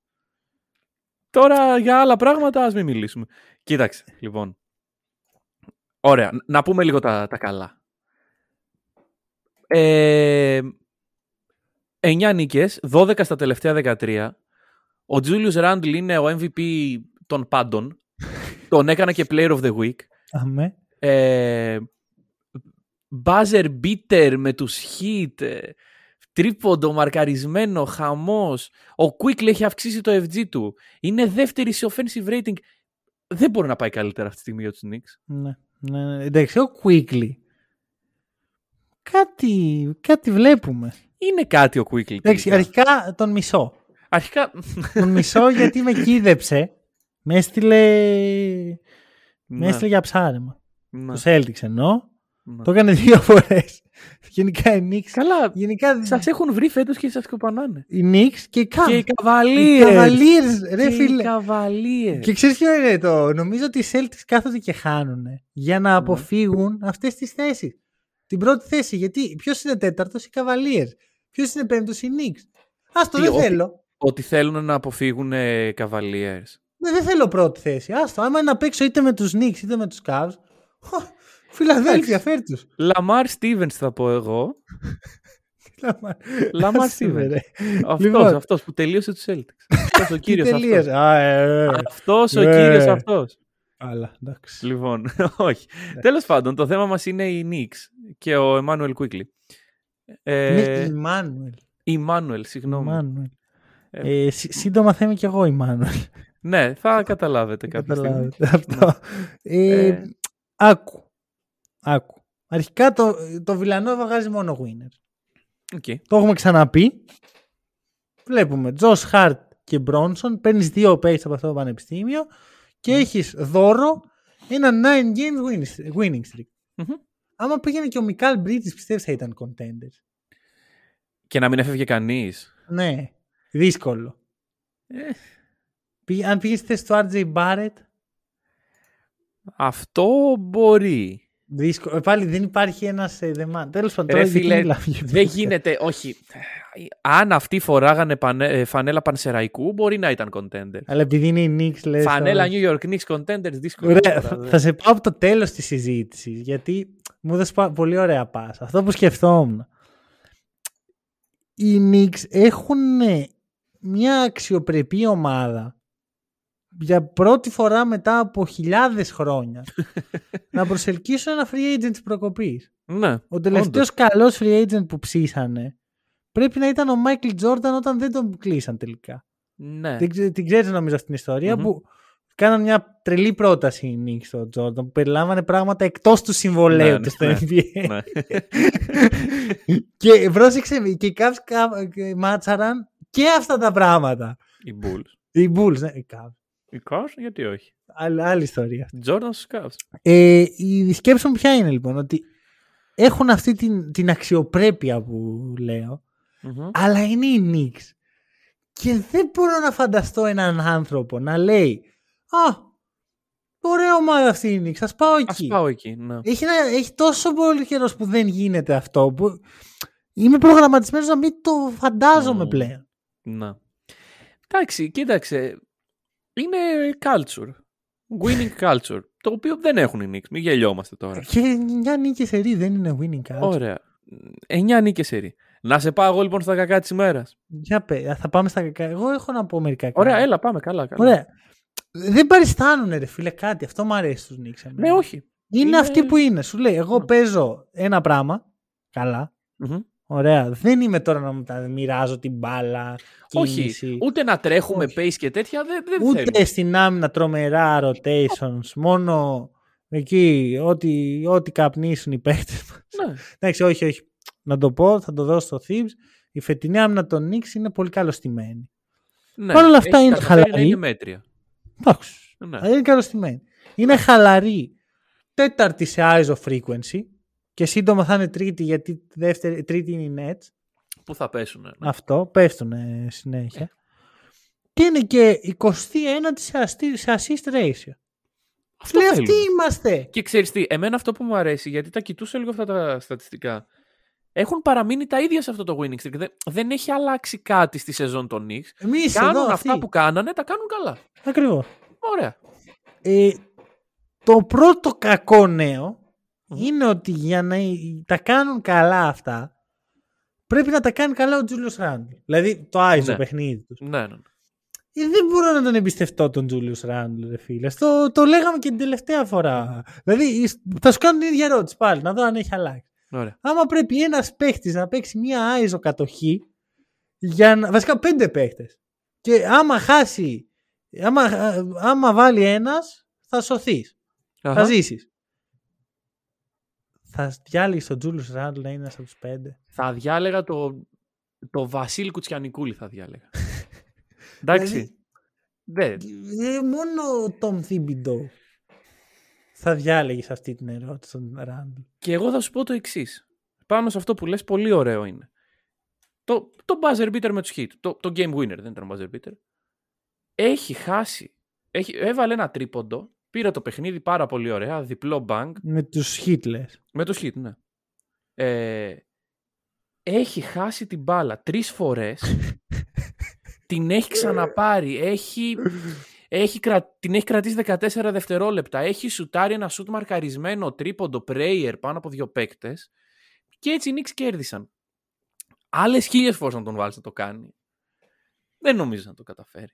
Τώρα για άλλα πράγματα ας μην μιλήσουμε. Κοίταξε, λοιπόν. Ωραία, να πούμε λίγο τα, τα καλά. Ε, 9 νίκες, 12 στα τελευταία 13. Ο Τζούλιους Ράντλ είναι ο MVP των πάντων. Τον έκανα και Player of the Week. Αμέ. Ε, buzzer beater με τους hit, ε, τρίποντο, μαρκαρισμένο, χαμός. Ο Quickly έχει αυξήσει το FG του. Είναι δεύτερη σε offensive rating. Δεν μπορεί να πάει καλύτερα αυτή τη στιγμή για τους Knicks. Ναι. ναι, ναι. Εντάξει, ο Quickly. Κάτι, κάτι βλέπουμε. Είναι κάτι ο Quickly. Εντάξει, τελικά. αρχικά τον μισό. Αρχικά... τον μισό γιατί με [LAUGHS] κίδεψε. Με έστειλε, με Ναι, έστειλε για ψάρεμα. Ναι, Το Celtics εννοώ. ναι. Το έκανε δύο φορές. [LAUGHS] Γενικά οι Knicks. Καλά, Γενικά σας έχουν βρει φέτος και σας κοπανάνε. οι Knicks και οι Cavs. Και οι Οι Cavaliers. Cavaliers, ρε Και οι φίλε. Cavaliers. Και ξέρεις ποιο είναι το. Νομίζω ότι οι Celtics κάθονται και χάνουν για Ναι. να αποφύγουν αυτές τις θέσεις. Την πρώτη θέση. Γιατί ποιος είναι τέταρτος; Οι Cavaliers. Ποιος είναι πέμπτος; Οι Knicks. Άστο, Τι, δεν ότι- θέλω. Ότι θέλουν να αποφύγουν ε, Cavaliers. Ναι, δεν θέλω πρώτη θέση. Άστο, άμα είναι να παίξω είτε με τους Knicks είτε με τους Cavs. Χω, Φιλαδέλφια, φέρ τους. Λαμάρ Stevens θα πω εγώ. [LAUGHS] Λαμάρ Άσε με, Stevens. ρε. Αυτός, Λοιπόν. αυτός που τελείωσε τους Celtics. [LAUGHS] Αυτός ο Τι κύριος τελείωσε. αυτός. Α, ε, ε. Αυτός ο Ε. κύριος αυτός. Αλλά, εντάξει. Λοιπόν, [LAUGHS] όχι. Τέλος πάντων, το θέμα μας είναι οι Knicks και ο Ιμάνουελ Quickley. Είναι Ε, Ιμάνουελ. Ιμάνουελ, συγγνώμη. Μάνουελ. Ε. Ε, σύ- σύντομα θα είμαι κι εγώ Ιμάνουελ. Ναι, θα καταλάβετε κάποια στιγμή. Καταλάβετε αυτό. Ε, Ε. Άκου. Άκου. Αρχικά το, το Βιλανόβα βγάζει μόνο winners. OK. Το έχουμε ξαναπεί. Βλέπουμε Τζος Χαρτ και Μπρόνσον. Παίρνεις δύο παίκτες από αυτό το πανεπιστήμιο και έχεις δώρο ένα 9 games winning- winning streak. Μμμ. Άμα πήγαινε και ο Μικάλ Μπρίτζης πιστεύεις θα ήταν contenders. Και να μην έφευγε κανείς. Ναι. Δύσκολο. Ε, Πήγε- αν πήγες στη θέση του RJ Barrett, αυτό μπορεί. δύσκολο. Ε, Πάλι δεν υπάρχει ένας demand. Τέλος πάντων, Ρε τώρα γιατί φίλε, μιλάμε για δεν podcast. γίνεται, όχι. Αν αυτοί φοράγανε πανέ- ε, φανέλα πανσεραϊκού, μπορεί να ήταν contender. Αλλά επειδή είναι η Knicks, λες. Φανέλα όχι. New York Knicks contenders, δύσκολο. Ωραία, τώρα, θα, δε. θα σε πάω από το τέλος της συζήτησης. Γιατί μου έδωσε πα- πολύ ωραία πάσα. Αυτό που σκεφτόμουν. Οι Knicks έχουν μια αξιοπρεπή ομάδα για πρώτη φορά μετά από χιλιάδες χρόνια [LAUGHS] να προσελκύσουν ένα free agent της προκοπής. Ναι, Ο τελευταίος καλός free agent που ψήσανε πρέπει να ήταν ο Michael Jordan όταν δεν τον κλείσαν τελικά. ναι. Δεν ξέ- την ξέρεις νομίζω αυτήν την ιστορια Μμμ. που κάναν μια τρελή πρόταση οι Knicks στον Jordan που περιλάμβανε πράγματα εκτός του συμβολέου Ναι, του ναι, στο ναι. NBA. ναι. και πρόσεξε με, και οι Cavs κα- και μάτσαραν και αυτά τα πράγματα. Οι Bulls. Οι Bulls, ναι, οι Cavs. Οι Cavs, γιατί όχι; Άλλη, άλλη ιστορία. Jordan στους Cavs. Ε, η σκέψη μου ποια είναι λοιπόν, ότι έχουν αυτή την, την αξιοπρέπεια που λέω, Μμμ. αλλά είναι οι Knicks. Και δεν μπορώ να φανταστώ έναν άνθρωπο να λέει «Α, ωραία ομάδα αυτή η Knicks, ας πάω Ας εκεί». πάω εκεί, ναι. Έχει, ένα- έχει τόσο πολύ καιρός που δεν γίνεται αυτό που είμαι προγραμματισμένος να μην το φαντάζομαι Μμμ. πλέον. Να. Εντάξει, κοίταξε. Είναι culture. Winning culture. Το οποίο δεν έχουν οι Knicks. Μην γελιόμαστε τώρα. Και μια νίκη σε ρί δεν είναι winning culture. Ωραία. 9 νίκες σερί. Να σε πάω εγώ λοιπόν στα κακά της ημέρας. Για πέ, θα πάμε στα κακά. Εγώ έχω να πω μερικά κακά. Ωραία, έλα, πάμε καλά. καλά. Ωραία. Δεν παριστάνουν ρε φίλε κάτι. Αυτό μου αρέσει στους Knicks. εμένα. Ναι, όχι. Είναι, Είναι- αυτοί που είναι. Σου λέει, εγώ Ναι. παίζω ένα πράγμα. Καλά. Μμμ. Ωραία. Δεν είμαι τώρα να μου τα μοιράζω την μπάλα. Κίνηση. Όχι. Ούτε να τρέχουμε Όχι. pace και τέτοια δεν, δεν Ούτε θέλουμε. στην άμυνα τρομερά rotations. Μόνο εκεί ό,τι, ό,τι καπνίσουν οι παίκτες μας. Ναι. Εντάξει, όχι, όχι. Να το πω, θα το δώσω στο Thieves. Η φετινή άμυνα των Knicks είναι πολύ καλωστημένη. Ναι. Παρ' όλα αυτά Έχει είναι καταφέρει χαλαρή. Να είναι μέτρια. Εντάξει. Ναι. Αλλά είναι καλωστημένη. Είναι χαλαρή. Τέταρτη σε ISO frequency. Και σύντομα θα είναι τρίτη γιατί δεύτερη, τρίτη είναι η Nets. Πού θα πέσουν. Ναι. Αυτό πέφτουν ε, συνέχεια. Και είναι και 21η σε αστι- σε assist ratio. Αυτό Λέει θέλουμε. αυτοί είμαστε; Και ξέρεις τι, εμένα αυτό που μου αρέσει, γιατί τα κοιτούσα λίγο αυτά τα στατιστικά, έχουν παραμείνει τα ίδια σε αυτό το winning streak. Δεν, δεν έχει αλλάξει κάτι στη σεζόν των Knicks. Εμείς Κάνουν εδώ αυτά αυτοί. που κάνανε, τα κάνουν καλά. Ακριβώς. Ωραία. Ε, το πρώτο κακό νέο Μμμ. Είναι ότι για να τα κάνουν καλά αυτά πρέπει να τα κάνει καλά ο Τζούλιος Ράντλ. Δηλαδή το ISO Ναι. παιχνίδι τους. Ναι, ναι. Ε, δεν μπορώ να τον εμπιστευτώ τον Τζούλιους Ράντλ, ρε φίλε. Το, το λέγαμε και την τελευταία φορά. Δηλαδή θα σου κάνω την ίδια ερώτηση πάλι, να δω αν έχει αλλάξει. Ωραία. Άμα πρέπει ένας παίχτης να παίξει μία ISO κατοχή, για να, βασικά πέντε παίχτες. Και άμα χάσει, άμα, άμα βάλει ένας, θα σωθείς. Θα Αχα. ζήσεις. Θα διάλεγες τον Τζούλιους Ράντλ να είναι ένας από τους πέντε; Θα διάλεγα το, το Βασίλη Κουτσιανικούλη θα διάλεγα. [LAUGHS] Εντάξει. Δηλαδή, Ναι. Ε, μόνο ο Τόμ Θίμπιντο θα διάλεγες σε αυτή την ερώτηση τον Ράντλ. Και εγώ θα σου πω το εξής. Πάνω σε αυτό που λες, πολύ ωραίο είναι. Το, το buzzer beater με τους hit, το, το game winner δεν ήταν buzzer beater, έχει χάσει, έχει, έβαλε ένα τρίποντο, πήρε το παιχνίδι πάρα πολύ ωραία, διπλό bang, Με τους Χίτλε. με το hit, ναι. Ε, έχει χάσει την μπάλα τρεις φορές, [LAUGHS] την έχει ξαναπάρει, έχει, έχει, κρα- την έχει κρατήσει 14 δευτερόλεπτα, έχει σουτάρει ένα σουτ μαρκαρισμένο τρίποντο prayer πάνω από δύο παίκτες και έτσι οι Knicks κέρδισαν. Άλλες χίλιες φορές να τον βάλεις να το κάνει. Δεν νομίζω να το καταφέρει.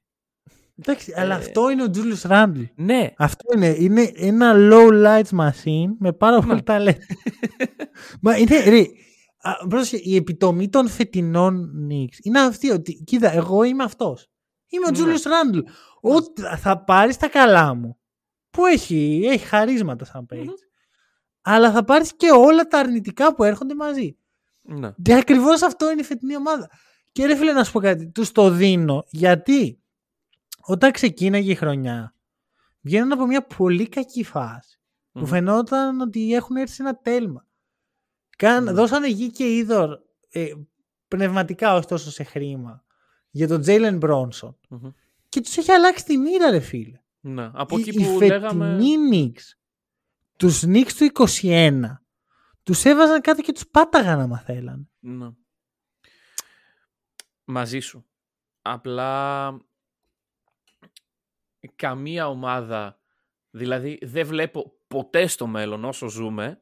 Εντάξει, αλλά Ε, αυτό είναι ο Τζούλιου Ράντλ. Ναι, Αυτό είναι. Είναι ένα low lights machine με πάρα πολύ Ναι. ταλέντο. Μα είναι. Ρε, α, πρόσεχε, η επιτομή των φετινών Knicks είναι αυτή ότι κοίτα, εγώ είμαι αυτός. Είμαι ο Ναι. Τζούλιο Ράντλ. Ό,τι θα πάρεις τα καλά μου. Που έχει, έχει χαρίσματα σαν παίκτη. Μμμ. Αλλά θα πάρεις και όλα τα αρνητικά που έρχονται μαζί. ναι. Και ακριβώς αυτό είναι η φετινή ομάδα. Και ρε φίλε να σου πω κάτι, τους το δίνω γιατί; Όταν ξεκίναγε η χρονιά βγαίνουν από μια πολύ κακή φάση που Μμμ. φαινόταν ότι έχουν έρθει σε ένα τέλμα. Καν, Ναι. Δώσανε γη και είδωρ ε, πνευματικά ωστόσο σε χρήμα για τον Τζέιλεν Μπρόνσον Μμμ. και τους έχει αλλάξει τη μοίρα ρε φίλε. ναι. Από Η- εκεί η που φετινή λέγαμε... Knicks, τους Knicks του 21 τους έβαζαν κάτω και τους πάταγαν άμα θέλαν. Ναι. Μαζί σου. Απλά καμία ομάδα, δηλαδή δεν βλέπω ποτέ στο μέλλον όσο ζούμε,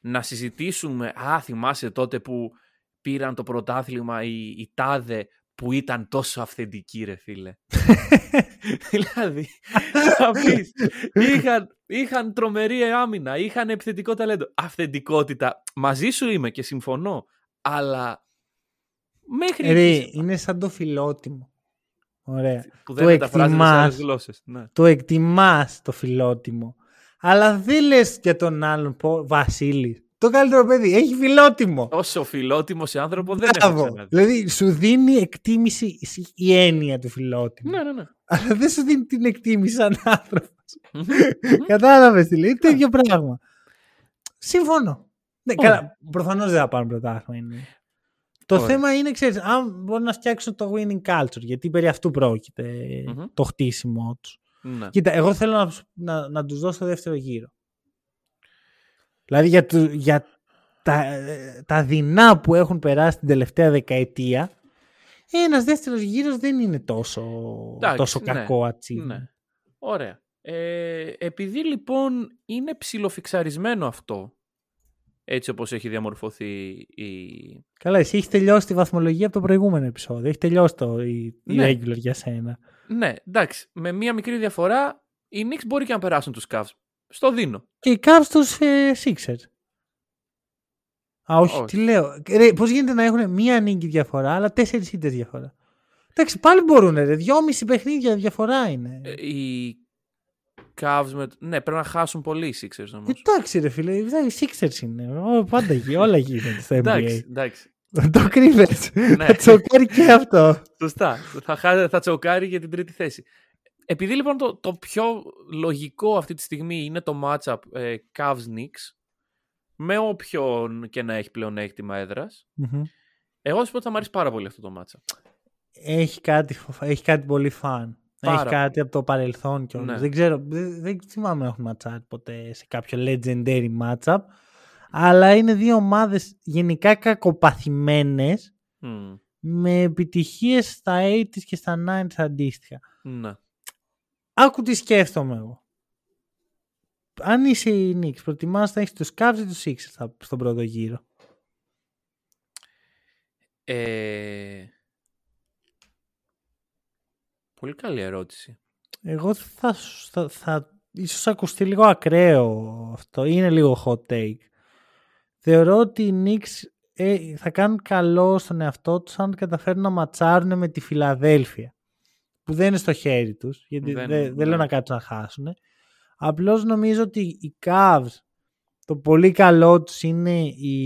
να συζητήσουμε «Α, θυμάσαι τότε που πήραν το πρωτάθλημα οι, οι τάδε που ήταν τόσο αυθεντικοί ρε φίλε». [LAUGHS] δηλαδή, θα πεις, είχαν, είχαν τρομερή άμυνα, είχαν επιθετικό ταλέντο. Αυθεντικότητα, μαζί σου είμαι και συμφωνώ, αλλά μέχρι Ρε, εκεί σε είναι σαν το φιλότιμο. Ωραία. που το δεν μεταφράζεται σε άλλες εκτιμάς. γλώσσες. Ναι. Το εκτιμάς το φιλότιμο. Αλλά δεν λες για τον άλλον πω, Βασίλη. Το καλύτερο παιδί. Έχει φιλότιμο. Όσο φιλότιμος σε άνθρωπο δεν έχω Μπράβο. ξαναδεί. Δηλαδή σου δίνει εκτίμηση η έννοια του φιλότιμου. Ναι, ναι, ναι. Αλλά δεν σου δίνει την εκτίμηση σαν άνθρωπος. Μμμ. Κατάλαβες τι λέει. Τέτοιο πράγμα. Συμφωνώ. Ναι, Ωραία. καλά. Προφανώς δεν θα πάρουν πρωτάθλημα. Είναι. Το Ωραία. θέμα είναι, ξέρεις, αν μπορούν να φτιάξουν το winning culture, γιατί περί αυτού πρόκειται Μμμ. το χτίσιμό τους. Ναι. Κοίτα, εγώ θέλω να, σου- να, να τους δώσω το δεύτερο γύρο. Δηλαδή για, του, για τα, ε, τα δεινά που έχουν περάσει την τελευταία δεκαετία, ένας δεύτερος γύρος δεν είναι τόσο, Εντάξει, τόσο ναι, κακό achievement. Ναι. Ωραία. Ε, επειδή λοιπόν είναι ψιλοφιξαρισμένο αυτό, έτσι όπως έχει διαμορφωθεί η... Καλά, εσύ έχεις τελειώσει τη βαθμολογία από το προηγούμενο επεισόδιο. Έχεις τελειώσει το, η, η Ναι. regular για σένα. Ναι, εντάξει, με μία μικρή διαφορά οι Knicks μπορεί και να περάσουν τους Cavs. Στο δίνω. Και οι Cavs τους ε, Sixers. Α, όχι, Όχι. τι λέω. Ρε, πώς γίνεται να έχουν μία νίκη διαφορά, αλλά τέσσερις ήττες διαφορά; Εντάξει, πάλι μπορούν, ρε. Δυόμιση παιχνίδια διαφορά είναι. Ε, Οι Cavs με... Ναι, πρέπει να χάσουν πολύ οι Sixers όμως. Εντάξει, ρε φίλε, οι Sixers είναι. Ω, πάντα εκεί, όλα γίνονται στο εντάξει, NBA. εντάξει. Το κρύβες. Ναι. Θα τσοκάρει και αυτό. Σωστά. θα, χα- θα τσοκάρει για την τρίτη θέση. Επειδή λοιπόν το, το πιο λογικό αυτή τη στιγμή είναι το matchup ε, Cavs-Knicks, με όποιον και να έχει πλεονέκτημα έδρας, Μμμ. εγώ θα σου πω ότι θα μου αρέσει πάρα πολύ αυτό το matchup. έχει κάτι, φο- έχει κάτι πολύ φαν. Πάρα Έχει κάτι από το παρελθόν και Ναι. Δεν ξέρω, δεν, δεν θυμάμαι να έχουν ματσάρει ποτέ σε κάποιο legendary matchup. Αλλά είναι δύο ομάδες γενικά κακοπαθημένες Μμ, με επιτυχίες στα 80s και στα 90s αντίστοιχα. ναι. Άκου τι σκέφτομαι εγώ. Αν είσαι η Knicks, προτιμάς να έχεις τους Cavs ή τους Sixers στα- στον πρώτο γύρο; Ε... Πολύ καλή ερώτηση. Εγώ θα, σου- θα, θα ίσως ακουστεί λίγο ακραίο αυτό. Είναι λίγο hot take. Θεωρώ ότι οι Knicks ε, θα κάνουν καλό στον εαυτό τους αν καταφέρουν να ματσάρουν με τη Φιλαδέλφια. Που δεν είναι στο χέρι τους. Γιατί Δεν- δεν, δεν ναι. λέω να κάτσουν να χάσουν. Απλώς νομίζω ότι οι Cavs το πολύ καλό τους είναι η,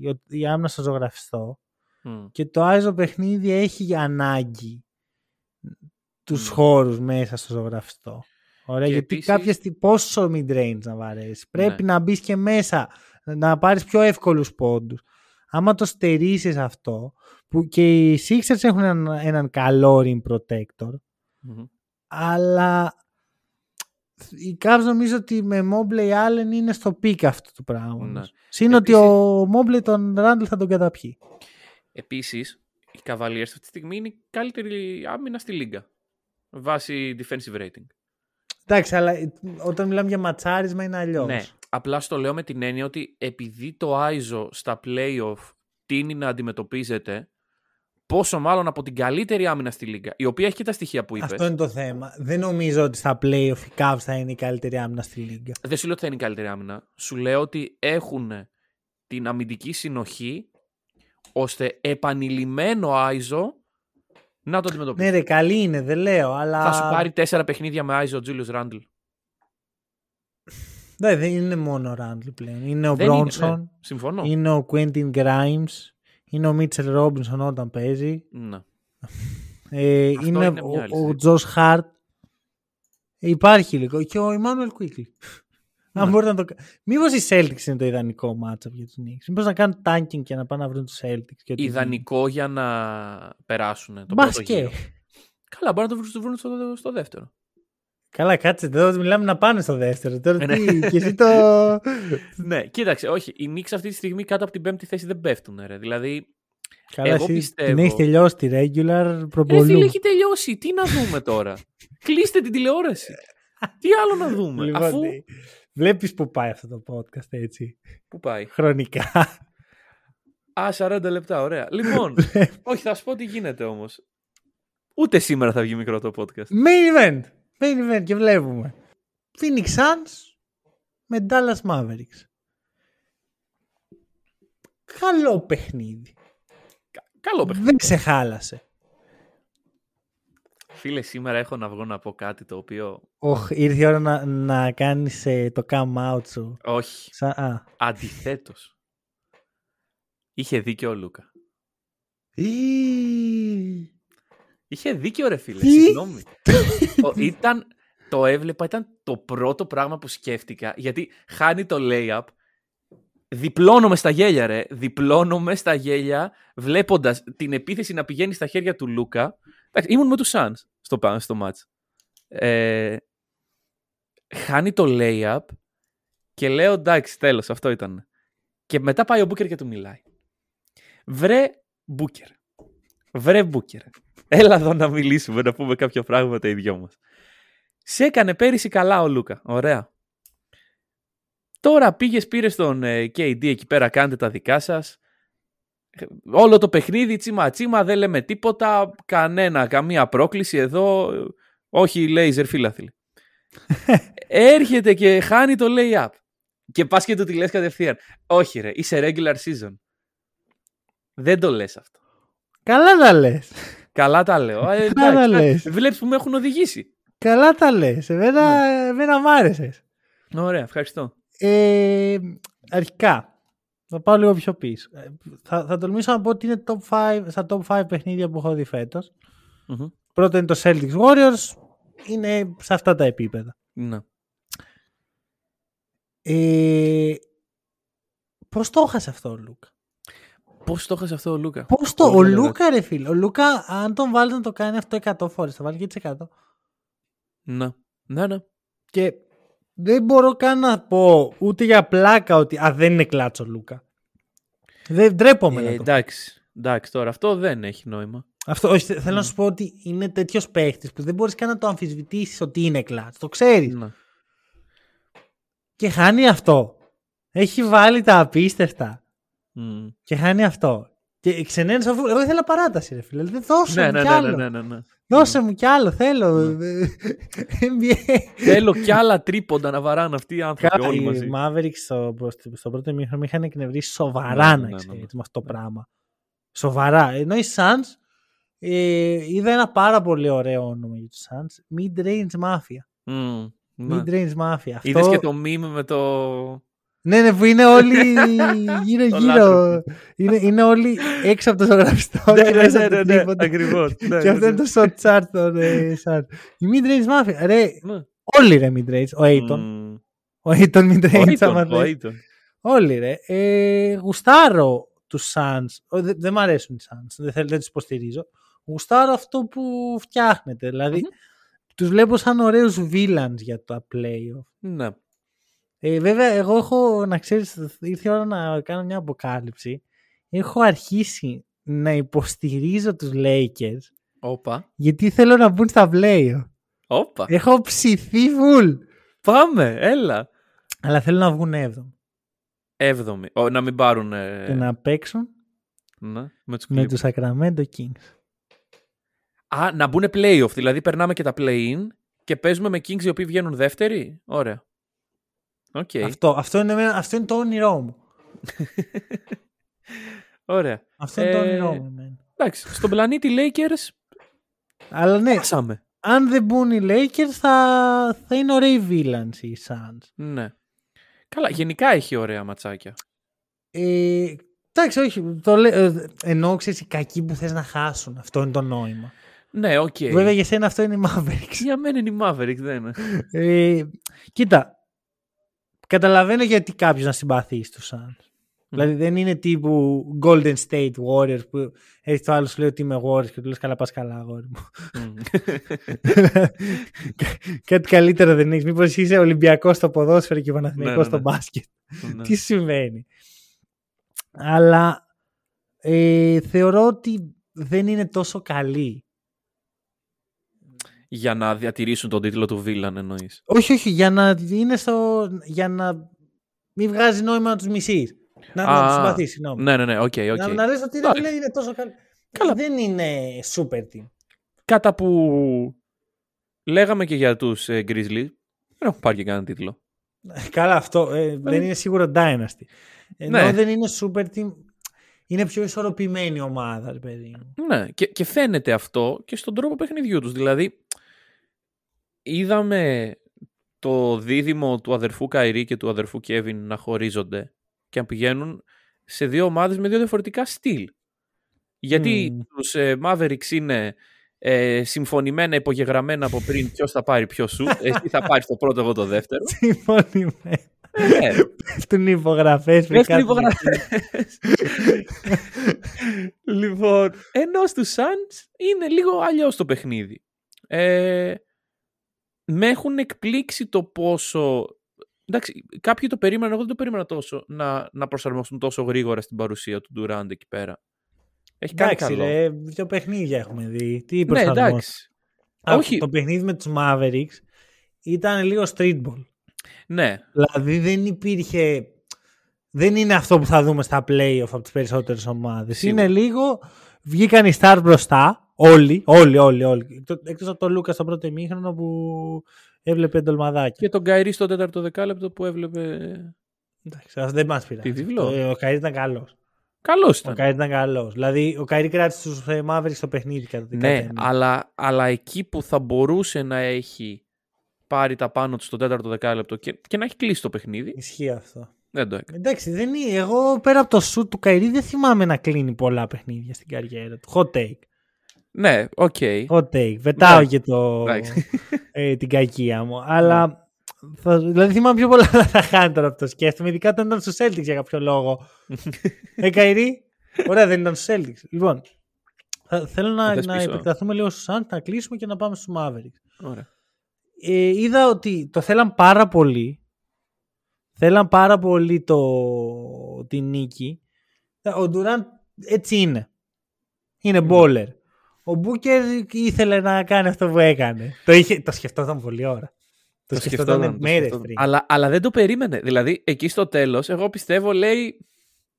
η, η άμυνα στο ζωγραφιστό Μμ, και το άλλο παιχνίδι έχει ανάγκη τους Μμ. χώρους μέσα στο ζωγραφιστό. Ωραία, Και γιατί επίσης- κάποια στιγμή πόσο mid-range να βαρέσεις. Πρέπει Ναι. να μπεις και μέσα, να πάρεις πιο εύκολους πόντους. Άμα το στερήσεις αυτό, που και οι Sixers έχουν έναν, έναν καλό rim protector, μμμ. αλλά οι Cavs νομίζω ότι με Mobley Allen είναι στο peak αυτού του πράγματος. Ναι. Συν ότι Επίσης- ο Mobley τον Randall θα τον καταπιεί. Επίσης, οι Cavaliers αυτή τη στιγμή είναι η καλύτερη άμυνα στη λίγκα. Βάσει defensive rating. Εντάξει, αλλά όταν μιλάμε για ματσάρισμα είναι αλλιώς. Ναι, απλά στο λέω με την έννοια ότι επειδή το iso στα playoff τίνει να αντιμετωπίζεται πόσο μάλλον από την καλύτερη άμυνα στη λίγα, η οποία έχει και τα στοιχεία που είπες. Αυτό είναι το θέμα. Δεν νομίζω ότι στα playoff οι Cavs θα είναι η καλύτερη άμυνα στη λίγα. Δεν σου λέω ότι θα είναι η καλύτερη άμυνα. Σου λέω ότι έχουν την αμυντική συνοχή ώστε επανειλημμένο ISO να το αντιμετωπίσει. Ναι, ρε, καλή είναι, δεν λέω, αλλά. Θα σου πάρει τέσσερα παιχνίδια με ISO ο Julius Randle. Ναι, δεν είναι μόνο ο Randall πλέον. Είναι ο Δεν είναι, Bronson, ναι. Συμφωνώ. είναι ο Quentin Grimes, είναι ο Mitchell Robinson όταν παίζει. Ναι. Ε, Αυτό είναι, είναι μια άλλη ο, ο συζήτηση. Josh Hart. Ε, υπάρχει λίγο. Και ο Emmanuel Quickly. Αν Ναι. μπορείτε να το κα- Μήπως οι Celtics είναι το ιδανικό matchup για τους Knicks; Μήπως να κάνουν tanking και να πάνε να βρουν τους Celtics. Και ό,τι Ιδανικό για να περάσουν τον Μπας πρώτο και. γύρο. Καλά, μπορεί να το βρουν- το βρουν στο, στο δεύτερο. Καλά, κάτσε εδώ. Μιλάμε να πάνε στο δεύτερο. Τώρα Ναι. τι, και εσύ το. [LAUGHS] ναι, κοίταξε, όχι. Οι Knicks αυτή τη στιγμή κάτω από την πέμπτη θέση δεν πέφτουν. Ρε. Δηλαδή, Καλά, Εγώ εσύ πιστεύω- την έχεις τελειώσει τη regular ρε φίλε, προπολού. έχει τελειώσει. Τι να δούμε τώρα; [LAUGHS] Κλείστε την τηλεόραση. Τι άλλο να δούμε. Λοιπόν, αφού. Ε, Βλέπεις που πάει αυτό το podcast έτσι. Πού πάει; Χρονικά. Α, 40 λεπτά, ωραία. [LAUGHS] Λοιπόν, όχι, θα σου πω τι γίνεται όμως. Ούτε σήμερα θα βγει μικρό το podcast. Main event. Main event και βλέπουμε. Phoenix Suns με Dallas Mavericks. Καλό παιχνίδι. Καλό παιχνίδι. Δεν σε χάλασε. Φίλε, σήμερα έχω να βγω να πω κάτι το οποίο. Οχ, ήρθε η ώρα να, να κάνεις ε, το come out σου. Όχι. Σα, α. Αντιθέτως. Είχε δίκιο ο Λούκα. Ή... Είχε δίκιο, ρε φίλε. Τι; Συγγνώμη. Ο- [LAUGHS] ήταν, το έβλεπα, ήταν το πρώτο πράγμα που σκέφτηκα. Γιατί χάνει το layup. Διπλώνομαι στα γέλια, ρε. Διπλώνομαι στα γέλια, βλέποντας την επίθεση να πηγαίνει στα χέρια του Λούκα. Εντάξει, ήμουν με τους Suns στο, πα- στο match. Ε, χάνει το layup και λέω εντάξει, τέλος, αυτό ήταν. Και μετά πάει ο Μπούκερ και του μιλάει. Βρε Μπούκερ. Βρε Μπούκερ. Έλα εδώ να μιλήσουμε, να πούμε κάποια πράγματα οι δυο μας. Σε έκανε πέρυσι καλά ο Λούκα. Ωραία. Τώρα πήγες, πήρες τον ε, KD εκεί πέρα, κάντε τα δικά σας. Όλο το παιχνίδι τσίμα τσίμα, δεν λέμε τίποτα, κανένα, καμία πρόκληση εδώ. Όχι λέιζερ φίλαθλοι. [LAUGHS] Έρχεται και χάνει το lay-up. Και πας και του τη λες κατευθείαν. Όχι ρε, είσαι regular season. Δεν το λες αυτό. Καλά τα λες. Καλά τα λέω. Ε, Καλά τα λες. Βλέπεις που με έχουν οδηγήσει. Καλά τα λες. Εμένα, εμένα μ' άρεσες. Ωραία, ευχαριστώ. Ε, αρχικά, θα πάω λίγο πιο πίσω. Ε, Θα, θα τολμήσω να πω ότι είναι top 5, στα top 5 παιχνίδια που έχω δει φέτος. Μμμ. Πρώτο είναι το Celtics Warriors. Είναι σε αυτά τα επίπεδα. Ναι. Ε, πώς το έχασε αυτό ο Λούκα; Πώς το έχασε αυτό ο Λούκα; Πώς το, Πολύ ο ωραία Λούκα ρε φίλε. Ο Λούκα αν τον βάλεις να το κάνει αυτό 100 φορές θα βάλει και τις 100. Ναι. Ναι, ναι. Και δεν μπορώ καν να πω ούτε για πλάκα ότι α, δεν είναι κλάτσο ο Λούκα. Δεν ντρέπομαι Ε, να το πω. εντάξει. Εντάξει, τώρα αυτό δεν έχει νόημα. Αυτό, όχι, θε- θέλω να σου πω ότι είναι τέτοιος παίχτης που δεν μπορείς καν να το αμφισβητήσεις ότι είναι κλατ. Το ξέρεις. Ναι. Και χάνει αυτό. Έχει βάλει τα απίστευτα. Μμ. Και χάνει αυτό. Και ξενένει αφού. Εγώ ήθελα παράταση, ρε φίλε. Δεν δώσε Ναι, μου ναι, κι ναι, άλλο. ναι, ναι, ναι, ναι. Δώσε μου κι άλλο. Θέλω. [LAUGHS] NBA. Θέλω κι άλλα τρίποντα να βαράνε αυτοί οι άνθρωποι Καλά, όλοι οι μαζί. Mavericks στο, στο, στο πρώτο μήχρονο με είχαν εκνευρίσει σοβαρά Ναι, να ναι, ναι, ξέρεις ναι. με αυτό το πράγμα. Σοβαρά. Ενώ οι Suns ε, είδα ένα πάρα πολύ ωραίο όνομα για τους Suns. Mid-range Mafia. Μμ, ναι. Mid-range Mafia. Αυτό... Είδες και το meme με το... Ναι, ναι, που είναι όλοι [LAUGHS] γύρω Το γύρω. λάτρεμα. είναι, είναι όλοι έξω από το ζωγραφιστό Ναι, και ναι, μέσα ναι, από το ναι, ναι, τίποτα. ακριβώς. Ναι, Και αυτό ναι, είναι το shot chart των ε, Suns. Η mid-range Mafia. Ρε, ναι. όλοι ρε mid-range. Ο Aiton. Μμ. Ο Aiton Ο mid-range. Aiton, άμα ο θες. Aiton. Όλοι ρε. Ε, γουστάρω τους Suns. Ο, Δεν δεν μ' αρέσουν οι Suns. Δεν, θέλω, δεν τους υποστηρίζω. Γουστάρω αυτό που φτιάχνετε. Δηλαδή, τους βλέπω σαν ωραίους villains για τα playoff. Ναι. Ε, βέβαια, εγώ έχω, να ξέρεις, ήρθε η ώρα να κάνω μια αποκάλυψη. Έχω αρχίσει να υποστηρίζω τους Lakers Όπα. γιατί θέλω να μπουν στα playoff. Όπα. Έχω ψηθεί full. Πάμε, έλα. Αλλά θέλω να βγουν 7 Έβδομοι. Ω, να μην πάρουν... ε, και να παίξουν ναι, με τους με Clippers. τους Sacramento Kings. Α, να μπουν playoff. Δηλαδή περνάμε και τα play-in και παίζουμε με Kings οι οποίοι βγαίνουν δεύτεροι. Ωραία. Οκ. Αυτό, αυτό, είναι, εμένα- αυτό είναι το όνειρό μου. [LAUGHS] Ωραία. Αυτό είναι το Ε, όνειρό μου. εμένα. Εντάξει. Στον πλανήτη Lakers Αλλά ναι, πάσαμε. αν δεν μπουν οι Lakers θα, θα είναι ωραίοι villains οι Suns. Ναι. Καλά, γενικά έχει ωραία ματσάκια. Ε, εντάξει, όχι. Το λέ, ε, εννοώ, ξέρεις, οι κακοί που θες να χάσουν. Αυτό είναι το νόημα. Ναι, οκ. Βέβαια για σένα αυτό είναι οι Mavericks. Για μένα είναι οι Mavericks, δεν είναι. Ε, κοίτα, καταλαβαίνω γιατί κάποιος να συμπαθεί τους Suns. Δηλαδή δεν είναι τύπου Golden State Warriors που έχει το άλλο σου λέει ότι είμαι Warriors και του λες καλά πας καλά αγόρι μου. Μμ. [LAUGHS] Κάτι καλύτερο δεν έχεις. Μήπως είσαι Ολυμπιακός στο ποδόσφαιρο και Ναι, Παναθηναϊκός ναι, στο ναι. μπάσκετ. Ναι. Τι συμβαίνει. Αλλά ε, θεωρώ ότι δεν είναι τόσο καλή. Για να διατηρήσουν τον τίτλο του Villain εννοείς. Όχι, όχι, για να είναι στο. για να μην βγάζει νόημα να τους μισείς. Να, να Α, τους συμπαθείς, συγγνώμη. Ναι, ναι, ναι, οκ, οκ. Να, να λες ότι ρε, Εντάξει. φίλε, είναι τόσο καλή. Καλά. Δεν είναι super team. Κατά που λέγαμε και για τους ε, Grizzlies, δεν έχουν πάρει και κανένα τίτλο. Καλά, αυτό ε, δεν είναι σίγουρο Dynasty. Ενώ Ναι. δεν είναι super team, είναι πιο ισορροπημένη ομάδα, ρε παιδί μου. Ναι, και, και φαίνεται αυτό και στον τρόπο παιχνιδιού τους. Δηλαδή, είδαμε το δίδυμο του αδερφού Καϊρή και του αδερφού Κέβιν να χωρίζονται και να πηγαίνουν σε δύο ομάδες με δύο διαφορετικά στυλ. Γιατί Μμμ. τους ε, Mavericks είναι ε, συμφωνημένα, υπογεγραμμένα από πριν ποιος θα πάρει ποιο σου. Εσύ θα πάρεις το πρώτο, εγώ το δεύτερο. Συμφωνημένοι. Ε, Πέφτουν οι υπογραφές. Δεύτερη υπογραφή. [LAUGHS] λοιπόν, ενώ στους Suns είναι λίγο αλλιώς το παιχνίδι. Ε, με έχουν εκπλήξει το πόσο... Εντάξει, κάποιοι το περίμεναν, εγώ δεν το περίμενα τόσο, να, να προσαρμοστούν τόσο γρήγορα στην παρουσία του Durant εκεί πέρα. Έχει κάνει Εντάξει, καλό. ρε, δύο παιχνίδια έχουμε δει. Τι ναι, προσαρμόσεις. εντάξει. Α, Όχι. Το παιχνίδι με τους Mavericks ήταν λίγο streetball. Ναι. Δηλαδή δεν υπήρχε. Δεν είναι αυτό που θα δούμε στα playoff από τις περισσότερες ομάδες. Σίγουρα. Είναι λίγο. Βγήκαν οι stars μπροστά. Όλοι, όλοι, όλοι. όλοι. Εκτός από τον Λούκα στο πρώτο ημίχρονο που έβλεπε εντολμαδάκι. Και τον Καϊρή στο τέταρτο δεκάλεπτο που έβλεπε. Εντάξει, αυτό δεν μας πειράζει. Τι βίβλο; Το- Ο Καϊρής ήταν καλός. Καλός Ο ήταν. Καϊρής ήταν καλός. Δηλαδή, ο Καϊρή κράτησε τους ε, Mavericks στο παιχνίδι κατά την Ναι, κατά μία. αλλά, αλλά εκεί που θα μπορούσε να έχει πάρει τα πάνω του στο τέταρτο δεκάλεπτο και, και να έχει κλείσει το παιχνίδι, Ισχύει αυτό. δεν το έκανε. Εντάξει, δεν είναι. Εγώ πέρα από το σουτ του Καϊρή δεν θυμάμαι να κλείνει πολλά παιχνίδια στην καριέρα του. Hot take. Ναι, οκ. Hot take. Πετάω Ναι. και το, Εντάξει. ε, την κακία μου. Αλλά θα, δηλαδή θυμάμαι πιο πολλά να [LAUGHS] θα χάνει τώρα από το σκέφτομαι. Ειδικά όταν ήταν στους Celtics για κάποιο λόγο. [LAUGHS] ε, Καϊρή. Ωραία, δεν ήταν στους Celtics. Λοιπόν, θα- θέλω να, θες να πίσω. επεκταθούμε λίγο στους Suns, να κλείσουμε και να πάμε στους Mavericks. Ωραία. Ε, είδα ότι το θέλαν πάρα πολύ. Θέλαν πάρα πολύ το, τη νίκη. Ο Ντουράν έτσι είναι. Είναι μπόλερ. Ο Μπούκερ ήθελε να κάνει αυτό που έκανε. Το, είχε, το σκεφτόταν πολλή ώρα. Το, σκεφτόταν το μέρες σκεφτόταν. πριν. Αλλά, αλλά δεν το περίμενε. Δηλαδή, εκεί στο τέλος, εγώ πιστεύω, λέει.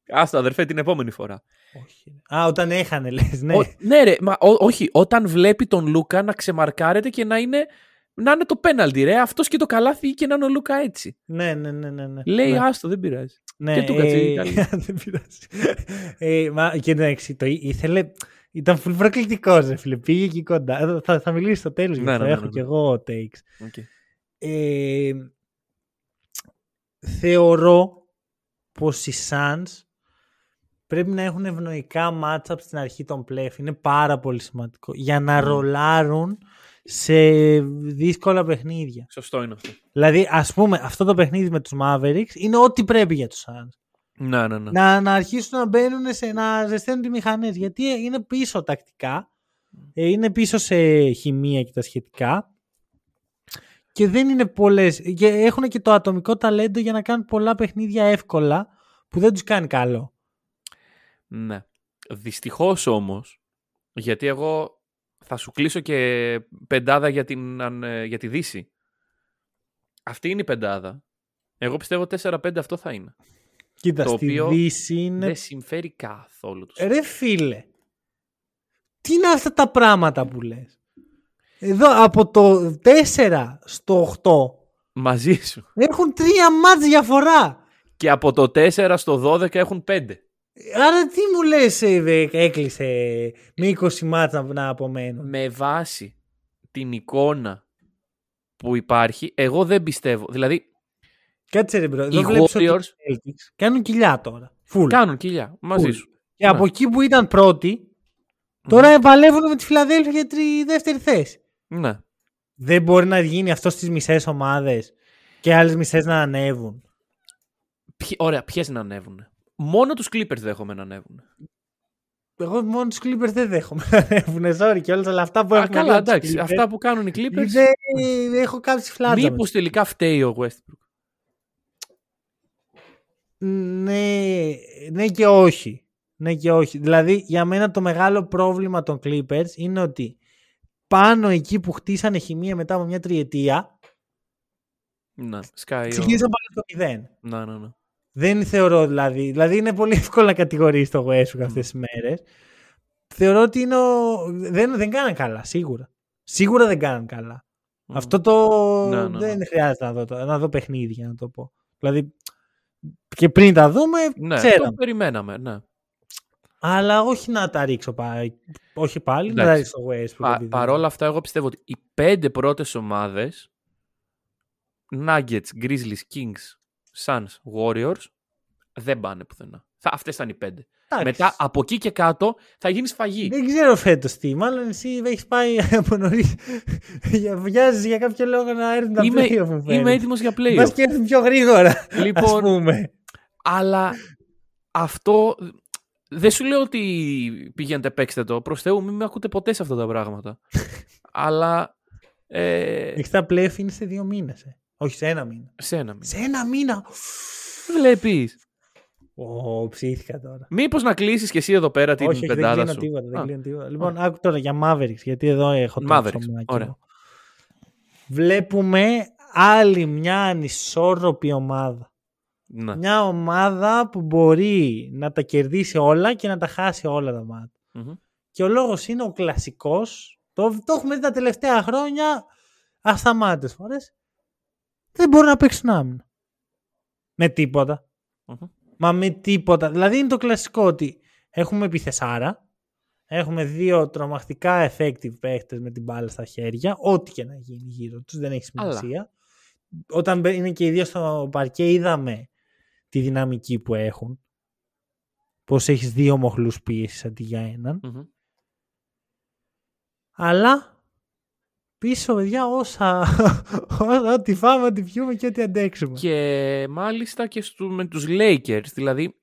Άστο, αδερφέ, την επόμενη φορά. Όχι. Α, όταν έχανε λες, ναι. Ο- ναι, ρε, μα, ό- όχι. Όταν βλέπει τον Λούκα να ξεμαρκάρεται και να είναι, να είναι το πέναλτι, ρε. Αυτός και το καλάθι και να είναι ο Λούκα έτσι. ναι, ναι, ναι, ναι, ναι. Λέει, ναι. άστο, δεν πειράζει. Ναι, Και του κάτσε η ε, καλή. [LAUGHS] δεν πειράζει. Ε, μα, και εντάξει, το ή- ήθελε. Ήταν full προκλητικός, ρε φίλε. Πήγε εκεί κοντά. Ε, Θα, θα μιλήσει στο τέλος. Ναι, γιατί ναι, ναι, έχω ναι. κι εγώ takes. Οκ. Ε, θεωρώ πως οι Suns πρέπει να έχουν ευνοϊκά matchup στην αρχή των playoff. Είναι πάρα πολύ σημαντικό. Για να ρολάρουν σε δύσκολα παιχνίδια. Σωστό είναι αυτό. Δηλαδή, ας πούμε, αυτό το παιχνίδι με τους Mavericks είναι ό,τι πρέπει για τους Suns. Ναι, ναι, ναι. Να, να αρχίσουν να μπαίνουν σε, να ζεσταίνουν τις μηχανές. Γιατί είναι πίσω τακτικά. ε, Είναι πίσω σε χημεία και τα σχετικά. Και δεν είναι πολλές. Και έχουν και το ατομικό ταλέντο για να κάνουν πολλά παιχνίδια εύκολα που δεν τους κάνει καλό. Ναι. Δυστυχώς όμως, γιατί εγώ θα σου κλείσω και πεντάδα για, την, αν- ε, για τη Δύση. Αυτή είναι η πεντάδα. Εγώ πιστεύω 4-5 αυτό θα είναι. Κοίτα, Το στη οποίο Δύση είναι... Δεν συμφέρει καθόλου τους. Ρε φίλε, τι είναι αυτά τα πράγματα που λες; Εδώ από το 4 στο 8 Μαζί σου. έχουν τρία μάτς διαφορά. Και από το 4 στο 12 έχουν 5. Άρα τι μου λες ε, δε, έκλεισε με 20 μάτσα να απομένουν; Με βάση την εικόνα που υπάρχει, εγώ δεν πιστεύω. Δηλαδή, Κάτσε ρε bro, εδώ οι βλέπεις ότι οι Warriors Celtics κάνουν κοιλιά τώρα. Φουλ. κάνουν κοιλιά μαζί Full. σου. Και Ναι. από εκεί που ήταν πρώτοι, τώρα παλεύουν με τη Φιλαδέλφια για τη δεύτερη θέση. Ναι. Δεν μπορεί να γίνει αυτός στις μισές ομάδες και άλλες μισές να ανέβουν. Ποιοι- ωραία, ποιες να ανέβουν. Μόνο τους Clippers δέχομαι να ανέβουν. Εγώ μόνο τους Clippers δεν δέχομαι να ανέβουν. Sorry και όλα αλλά αυτά που Α, έχουμε καλά, δει από τους εντάξει. Clippers, Αυτά που κάνουν οι Clippers. Δεν έχω κάψει φλάτσα. με Μήπω τελικά φταίει ο Westbrook; Ναι, ναι και όχι. Ναι και όχι. Δηλαδή, για μένα το μεγάλο πρόβλημα των Clippers είναι ότι πάνω εκεί που χτίσανε χημεία μετά από μια τριετία, Ναι, σκάει. ο- ξεκίνησαν πάλι στο μηδέν. Ναι, ναι, ναι. Δεν θεωρώ δηλαδή. Δηλαδή, είναι πολύ εύκολο να κατηγορήσει το Westbrook αυτές τις μέρες. Θεωρώ ότι είναι ο... δεν, δεν κάναν καλά, σίγουρα. Σίγουρα δεν κάναν καλά. Μμ. Αυτό το Ναι, ναι, δεν ναι. χρειάζεται να δω, το- να δω παιχνίδι για να το πω. Δηλαδή, και πριν τα δούμε, Ναι, ξέραμε. το περιμέναμε, ναι. Αλλά όχι να τα ρίξω πάλι. Όχι πάλι, να τα Εντάξει. ρίξω στο Westbrook. Πα, επειδή- παρόλα αυτά, εγώ πιστεύω ότι οι πέντε πρώτες ομάδες Nuggets, Grizzlies, Kings, Suns, Warriors δεν πάνε πουθενά. Θα, αυτές ήταν οι πέντε. Εντάξει. Μετά από εκεί και κάτω θα γίνεις σφαγή. Δεν ξέρω φέτος τι. Μάλλον εσύ έχεις πάει [LAUGHS] από νωρίς. Βιάζεις για κάποιο λόγο να έρθουν τα Είμαι, playoff μου είμαι έτοιμος για Μπας playoff. και έρθουν πιο γρήγορα. Λοιπόν, ας πούμε. Αλλά αυτό δεν σου λέω ότι πηγαίνετε παίξτε το. Προς Θεού μην με ακούτε ποτέ σε αυτά τα πράγματα. [LAUGHS] Αλλά ε, Έχεις τα playoff είναι σε δύο μήνες. Όχι σε ένα μήνα. σε ένα μήνα. Σε ένα μήνα. Βλέπεις. Ω, ψήθηκα τώρα. Μήπως να κλείσεις και εσύ εδώ πέρα την όχι, όχι, δεν πεντάδα κλείνω σου; τίποτα. Δεν Α, κλείνω τίποτα. Λοιπόν, άκου τώρα για Mavericks, γιατί εδώ έχω το Mavericks, ψωμάκι ωραία. μου. Βλέπουμε άλλη μια ανισόρροπη ομάδα. Ναι. Μια ομάδα που μπορεί να τα κερδίσει όλα και να τα χάσει όλα τα μάτια. Μμμ. Και ο λόγος είναι ο κλασικός. Το, το έχουμε δει τα τελευταία χρόνια ασταμάτητες φορές. Δεν μπορούν να παίξουν άμυνα. Με τίποτα. Μμμ. Μα με τίποτα. Δηλαδή είναι το κλασικό ότι έχουμε επιθεσάρα. Έχουμε δύο τρομακτικά effective παίχτες με την μπάλα στα χέρια. Ό,τι και να γίνει γύρω τους. Δεν έχει Αλλά. σημασία. Όταν μπαι- είναι και οι δύο στο παρκέ είδαμε τη δυναμική που έχουν. Πώς έχεις δύο μοχλούς πίεσης αντί για έναν. Μμμ. Αλλά πίσω, παιδιά, όσα, [LAUGHS] όσα ό,τι φάμε, ό,τι πιούμε και ό,τι αντέξουμε. Και μάλιστα και στου, με τους Lakers. Δηλαδή,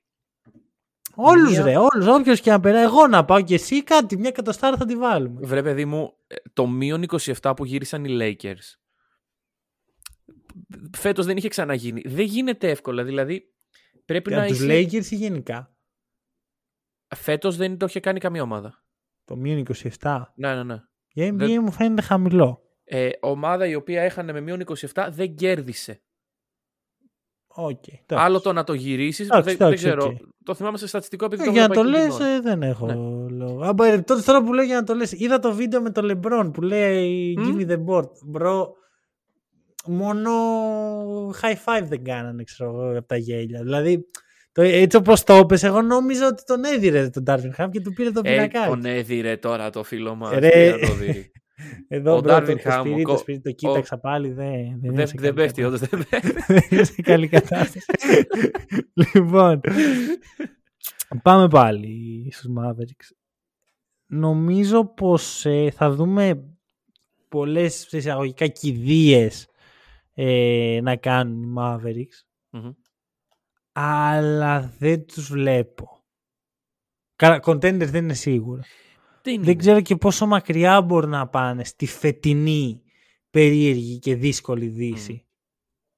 Όλους Μία- ρε, όλους, όποιος και να περάσει. Εγώ να πάω και εσύ κάτι, μια εκατοστάρα θα τη βάλουμε. βρε παιδί μου, ε, το μείον 27 που γύρισαν οι Lakers φέτος δεν είχε ξαναγίνει. Δεν γίνεται εύκολα. Δηλαδή, πρέπει Για να τους είσαι... Lakers ή γενικά; Φέτος δεν το είχε κάνει καμία ομάδα. Το μείον 27. Ναι, ναι, ναι. Για NBA Δεν- μου φαίνεται χαμηλό. Ε, ομάδα η οποία έχανε με μείον 27 δεν κέρδισε. Οκ. εντάξει. Άλλο το να το γυρίσεις. Εντάξει, Δεν, δεν εντάξει, ξέρω. οκ. Το θυμάμαι σε στατιστικό επειδή Ε, το για να βλέπα το εκεί λες κοινό. ε, δεν έχω Ναι. λόγο. Α, μπα, τότε τώρα που λέω για να το λες, είδα το βίντεο με το LeBron που λέει Μμ. Give me the board. Bro, μόνο high five δεν κάνανε ξέρω εγώ από τα γέλια. Δηλαδή, το, έτσι όπως το είπες, εγώ νόμιζα ότι τον έδειρε τον Darvin Ham και του πήρε το Ε, πινακάκι. τον έδειρε τώρα το φίλο μας. Ρε. το δει. [LAUGHS] Εδώ ο bro, Darvin το, το, Ham, σπίτι, ο- το σπίτι το κοίταξα πάλι, δεν, δεν, είναι δεν, σε δεν καλή πέφτει, κατάσταση. όντως δεν πέφτει. [LAUGHS] δεν είναι σε καλή κατάσταση. λοιπόν, πάμε πάλι στους Mavericks. Νομίζω πως ε, θα δούμε πολλές σε εισαγωγικά κηδείες ε, να κάνουν οι Mavericks, Μμμ. Αλλά δεν τους βλέπω. Καλά, contenders δεν είναι σίγουρα. Δεν είναι; Δεν ξέρω και πόσο μακριά μπορούν να πάνε στη φετινή περίεργη και δύσκολη δύση.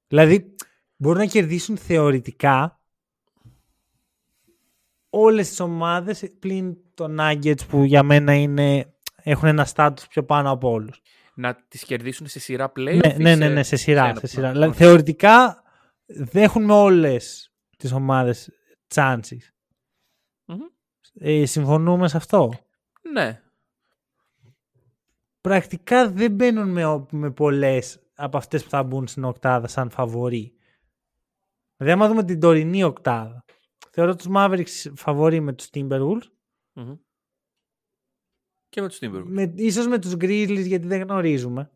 Δηλαδή, μπορούν να κερδίσουν θεωρητικά όλες τις ομάδες πλην το Nuggets που για μένα είναι, έχουν ένα στάτους πιο πάνω από όλους. Να τις κερδίσουν σε σειρά play. Ναι, ναι, ναι, ναι, σε σειρά. ένα Σε σειρά. πλάνο. Δηλαδή, θεωρητικά δέχουν με όλες τις ομάδες chances. Μμμ. Ε, συμφωνούμε σε αυτό; Ναι. πρακτικά δεν μπαίνουν με, με πολλές από αυτές που θα μπουν στην οκτάδα σαν φαβορή. Δηλαδή, άμα δούμε την τωρινή οκτάδα, θεωρώ τους Mavericks φαβορή με τους Timberwolves, Μμμ. Και με τους Timberwolves. με, ίσως με τους Grizzlies γιατί δεν γνωρίζουμε.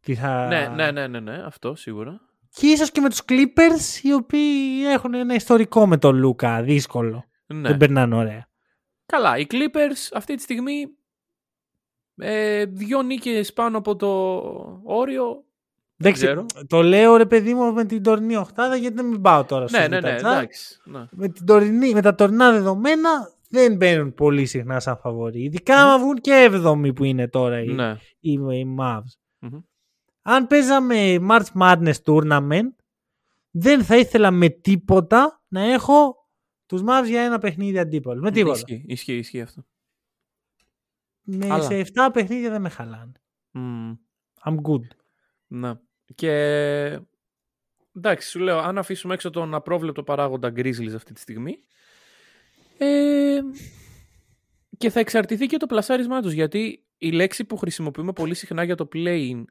Τι θα... Ναι, ναι, ναι, ναι, ναι, αυτό σίγουρα. Και ίσως και με τους Clippers οι οποίοι έχουν ένα ιστορικό με τον Λούκα, δύσκολο. Ναι. Δεν περνάνε ωραία. Καλά, οι Clippers αυτή τη στιγμή ε, δυο νίκες πάνω από το όριο. Δεν ξέρω. Το λέω ρε παιδί μου με την τωρινή οκτάδα γιατί δεν μην πάω τώρα στο Ναι, ναι, ναι, Utah Jazz. εντάξει. Ναι. με, την τωρινή, με τα τωρινά δεδομένα δεν μπαίνουν πολύ συχνά σαν φαβορή. Ειδικά άμα βγουν και 7η που είναι τώρα οι, ναι. οι, οι Mavs. Μμμ. Αν παίζαμε March Madness Tournament δεν θα ήθελα με τίποτα να έχω τους Mavs για ένα παιχνίδι αντίπαλο. Με τίποτα. Ισχύει, ισχύει, ισχύει αυτό. Με, Αλλά. σε 7 παιχνίδια δεν με χαλάνε. Μμμ. I'm good. Ναι. Και εντάξει, σου λέω, αν αφήσουμε έξω τον απρόβλεπτο παράγοντα Grizzlies αυτή τη στιγμή. Ε, και θα εξαρτηθεί και το πλασάρισμά τους, γιατί η λέξη που χρησιμοποιούμε πολύ συχνά για το playing,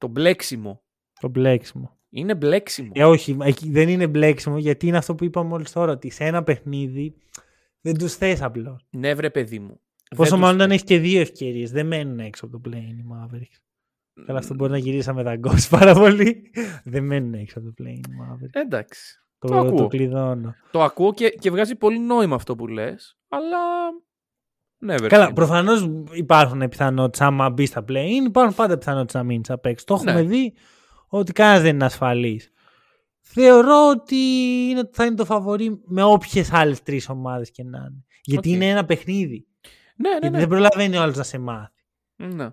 το μπλέξιμο, Το μπλέξιμο. είναι μπλέξιμο. Ε, όχι, εκεί δεν είναι μπλέξιμο γιατί είναι αυτό που είπαμε μόλις τώρα. Ότι σε ένα παιχνίδι δεν τους θες απλώς. Ναι, βρε παιδί μου. Πόσο Δεν μάλλον τους- όταν έχεις και δύο ευκαιρίες. Δεν μένουν έξω από το play οι Mavericks. Καλά, αυτό μπορεί να γυρίσαμε τα γκος [LAUGHS] πάρα πολύ. δεν μένουν έξω από το play οι Mavericks. Εντάξει. Το, το ακούω. το κλειδώνω. Το ακούω και, και βγάζει πολύ νόημα αυτό που λες, αλλά... Ναι, βρε Καλά, παιδί. προφανώς υπάρχουν πιθανότητες άμα μπει στα play υπάρχουν πάντα πιθανότητες να μείνεις απ' έξω. Το έχουμε Ναι. δει ότι κανένας δεν είναι ασφαλής. Θεωρώ ότι είναι, θα είναι το φαβορή με όποιες άλλες τρεις ομάδες και να είναι. Γιατί Οκ. είναι ένα παιχνίδι. Ναι, ναι, Γιατί ναι. δεν προλαβαίνει ο άλλος να σε μάθει. ναι.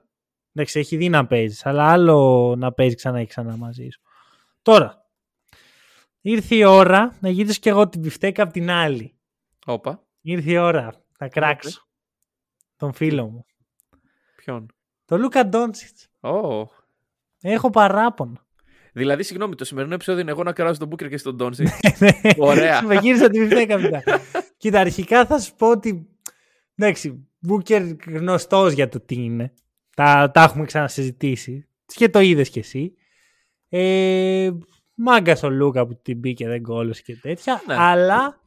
Εντάξει, έχει δει να παίζεις, αλλά άλλο να παίζεις ξανά και ξανά μαζί σου. Τώρα, ήρθε η ώρα να γυρίσω κι εγώ την μπιφτέκα απ' την άλλη. Όπα. Ήρθε η ώρα να κράξω τον φίλο μου. Ποιον; Το Λούκα Ντόντσιτς. Ω. Έχω παράπονο. Δηλαδή, συγγνώμη, το σημερινό επεισόδιο είναι εγώ να κράζω τον Μπούκερ και στον Τόνσι. [LAUGHS] Ναι. Ωραία. Με γύρισα τη μπιφτέκα μετά. Κοίτα, αρχικά θα σου πω ότι. Εντάξει, Μπούκερ γνωστός για το τι είναι. Τα, τα έχουμε ξανασυζητήσει. Και το είδες κι εσύ. Ε, Μάγκας ο Λούκα που την μπήκε δεν κόλωσε και τέτοια. Ναι. Αλλά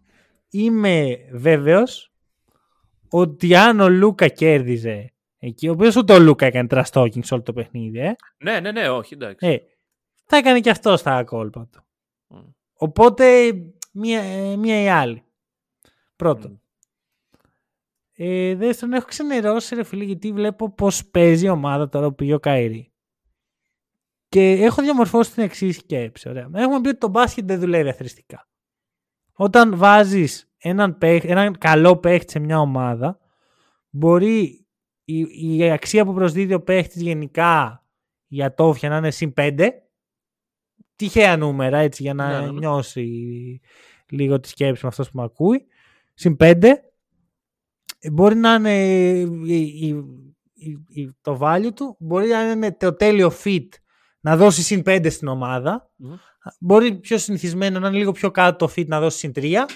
είμαι βέβαιος ότι αν ο Λούκα κέρδιζε εκεί, ο οποίος ούτε ο Λούκα έκανε τραστόκινγκ σε όλο το παιχνίδι, ε, ναι, ναι, ναι, όχι, εντάξει. ε, θα έκανε και αυτό στα κόλπα του. Μμ. Οπότε μία, ε, μία ή άλλη. Πρώτον. Μμ. Ε, δεύτερον, έχω ξενερώσει ρε φίλε γιατί βλέπω πώς παίζει η ομάδα τώρα που πήγε ο Καΐρη. Και έχω διαμορφώσει την εξής σκέψη. Ωραία. Έχουμε πει ότι το μπάσκετ δεν δουλεύει αθρηστικά. Όταν βάζεις έναν, παίχ- έναν καλό παίχτη σε μια ομάδα, μπορεί η, η αξία που προσδίδει ο παίχτης γενικά για τόφια να είναι συν 5. Τυχαία νούμερα έτσι για να Ναι, ναι, ναι. νιώσει λίγο τη σκέψη με αυτός που με ακούει. Συν 5. Μπορεί να είναι η- η- η- η- το value του, μπορεί να είναι το τέλειο fit να δώσει συν 5 στην ομάδα. Μμ. Μπορεί πιο συνηθισμένο να είναι λίγο πιο κάτω το fit να δώσει συν 3.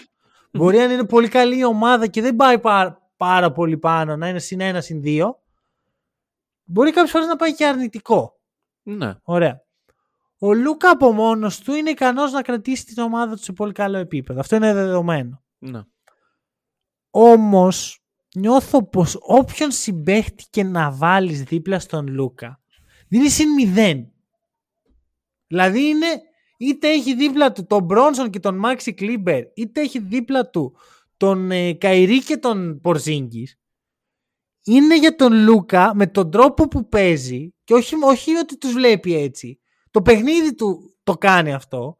[LAUGHS] Μπορεί αν είναι πολύ καλή η ομάδα και δεν πάει πάρα, πάρα πολύ πάνω να είναι συν 1, συν 2. Μπορεί κάποιες φορές να πάει και αρνητικό. Ναι. Ωραία. Ο Λούκα από μόνος του είναι ικανός να κρατήσει την ομάδα του σε πολύ καλό επίπεδο. Αυτό είναι δεδομένο. ναι. Όμως νιώθω πως όποιον συμπαίχτη και να βάλεις δίπλα στον Λούκα δίνει συν μηδέν. Δηλαδή είναι είτε έχει δίπλα του τον Μπρόνσον και τον Μάξι Κλίμπερ είτε έχει δίπλα του τον ε, Καϊρή και τον Πορζίνγκης είναι για τον Λούκα με τον τρόπο που παίζει και όχι, όχι ότι τους βλέπει έτσι. Το παιχνίδι του το κάνει αυτό.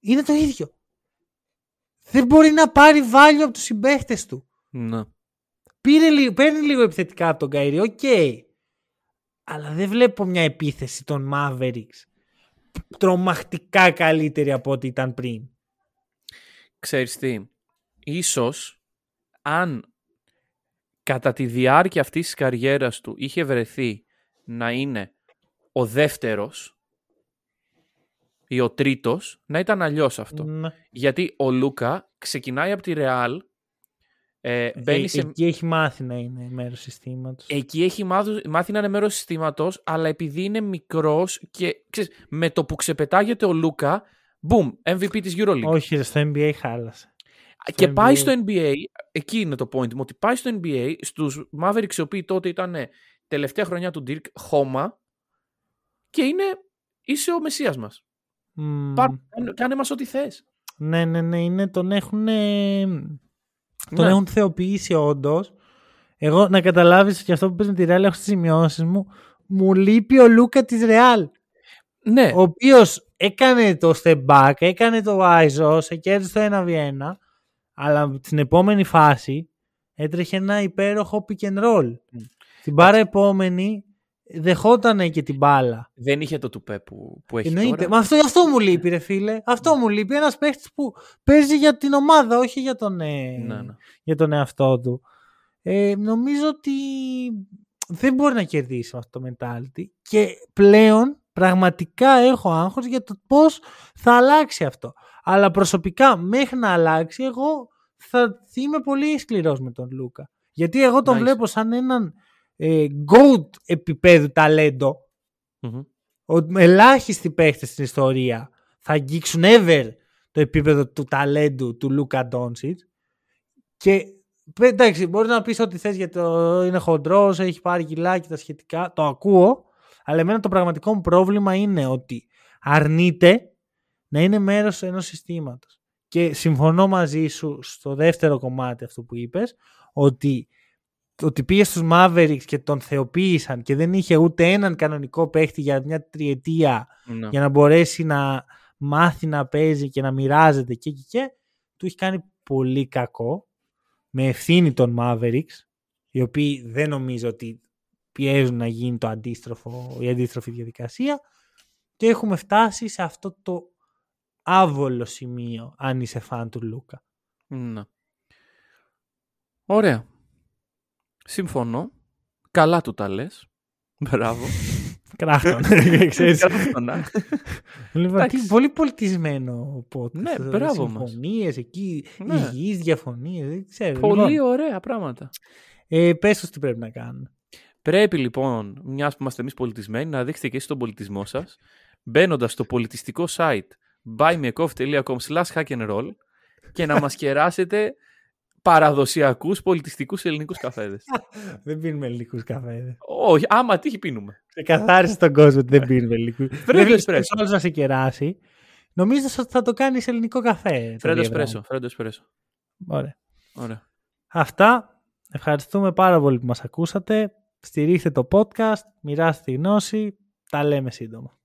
Είναι το ίδιο. Δεν μπορεί να πάρει value από τους συμπαίχτες του. ναι. Πήρε, λίγο- παίρνει λίγο επιθετικά από τον Καϊρή, οκ. Αλλά δεν βλέπω μια επίθεση των Mavericks τρομακτικά καλύτερη από ό,τι ήταν πριν. Ξέρεις τι, ίσως αν κατά τη διάρκεια αυτής της καριέρας του είχε βρεθεί να είναι ο δεύτερος ή ο τρίτος, να ήταν αλλιώς αυτό. Ναι. Γιατί ο Λούκα ξεκινάει από τη Ρεάλ, ε, μπαίνει Ε, σε... Εκεί έχει μάθει να είναι μέρος συστήματος. Εκεί έχει μάθει, μάθει να είναι μέρος συστήματος, αλλά επειδή είναι μικρός και ξέρεις, με το που ξεπετάγεται ο Λούκα, boom, MVP της EuroLeague. Όχι, ρε, στο NBA χάλασε. Και NBA. πάει στο NBA, εκεί είναι το point μου, ότι πάει στο NBA στους Mavericks οι οποίοι τότε ήταν τελευταία χρονιά του Dirk χώμα και είναι, είσαι ο μεσίας μας. Μμμ. Πάρ, κάνε- κάνε μας ό,τι θες. Ναι, ναι, ναι, είναι, τον έχουν, τον Ναι. έχουν θεοποιήσει όντως. Εγώ να καταλάβεις και αυτό που πες με τη Ρεάλ έχω στις σημειώσεις μου, μου λείπει ο Λούκα της Ρεάλ. Ναι, ο οποίος έκανε το step back, έκανε το ISO, σε κέρδισε το 1v1, αλλά στην επόμενη φάση έτρεχε ένα υπέροχο pick and roll. Την πάρα επόμενη δεχότανε και την μπάλα. δεν είχε το τουπέ που, που έχει Εννοείται. τώρα. Μα αυτό, αυτό μου λείπει, ρε φίλε. Αυτό μου λείπει. Ένας παίχτης που παίζει για την ομάδα, όχι για τον, ε, Ναι, ναι. για τον εαυτό του. Ε, νομίζω ότι δεν μπορεί να κερδίσει με αυτό το mentality και πλέον πραγματικά έχω άγχος για το πώς θα αλλάξει αυτό. Αλλά προσωπικά μέχρι να αλλάξει εγώ θα είμαι πολύ σκληρός με τον Λούκα. Γιατί εγώ τον Nice. βλέπω σαν έναν ε, goat επίπεδου ταλέντο Μμμ. ότι ελάχιστοι παίχτες στην ιστορία θα αγγίξουν ever το επίπεδο του ταλέντου του Λούκα Ντόνσιτ. Και πε- εντάξει, μπορεί να πεις ό,τι θες γιατί το είναι χοντρός, έχει πάρει κιλά και τα σχετικά. Το ακούω. Αλλά εμένα το πραγματικό μου πρόβλημα είναι ότι αρνείται να είναι μέρος ενός συστήματος. Και συμφωνώ μαζί σου στο δεύτερο κομμάτι αυτό που είπες, ότι ότι πήγε στους Mavericks και τον θεοποίησαν και δεν είχε ούτε έναν κανονικό παίχτη για μια τριετία Ναι. για να μπορέσει να μάθει να παίζει και να μοιράζεται και και και του έχει κάνει πολύ κακό με ευθύνη των Mavericks οι οποίοι δεν νομίζω ότι πιέζουν να γίνει το αντίστροφο, η αντίστροφη διαδικασία και έχουμε φτάσει σε αυτό το άβολο σημείο αν είσαι φαν του Λούκα. Ναι. Ωραία. Συμφωνώ. Καλά του τα λες. Μπράβο. Κράφτον. [LAUGHS] ξέρεις. Κράφτονα. λοιπόν, Εντάξει. τι, πολύ πολιτισμένο podcast. Ναι, μπράβο μας. Συμφωνίες εκεί, Ναι. υγιείς διαφωνίες, δεν ξέρω. Πολύ Λοιπόν, ωραία πράγματα. ε, πες τους τι πρέπει να κάνουν. Πρέπει λοιπόν, μιας που είμαστε εμείς πολιτισμένοι, να δείξετε και εσείς τον πολιτισμό σας, μπαίνοντας στο πολιτιστικό site buymeacoffee.com slash hack and roll και να μας [LAUGHS] κεράσετε παραδοσιακούς πολιτιστικούς ελληνικούς καφέδες. [LAUGHS] δεν πίνουμε ελληνικούς καφέδες. Όχι, άμα τύχει πίνουμε. Ξεκαθάρισε τον κόσμο ότι δεν πίνουμε ελληνικούς. δεν Φρέντο βλέπεις εσπρέσο. όλος να σε κεράσει. Νομίζω ότι θα το κάνεις σε ελληνικό καφέ. το Φρέντο διαδρόμο. εσπρέσο. Φρέντο εσπρέσο. Ωραία. Ωραία. Αυτά. Ευχαριστούμε πάρα πολύ που μας ακούσατε. Στηρίχτε το podcast, μοιράστε τη γνώση. Τα λέμε σύντομα.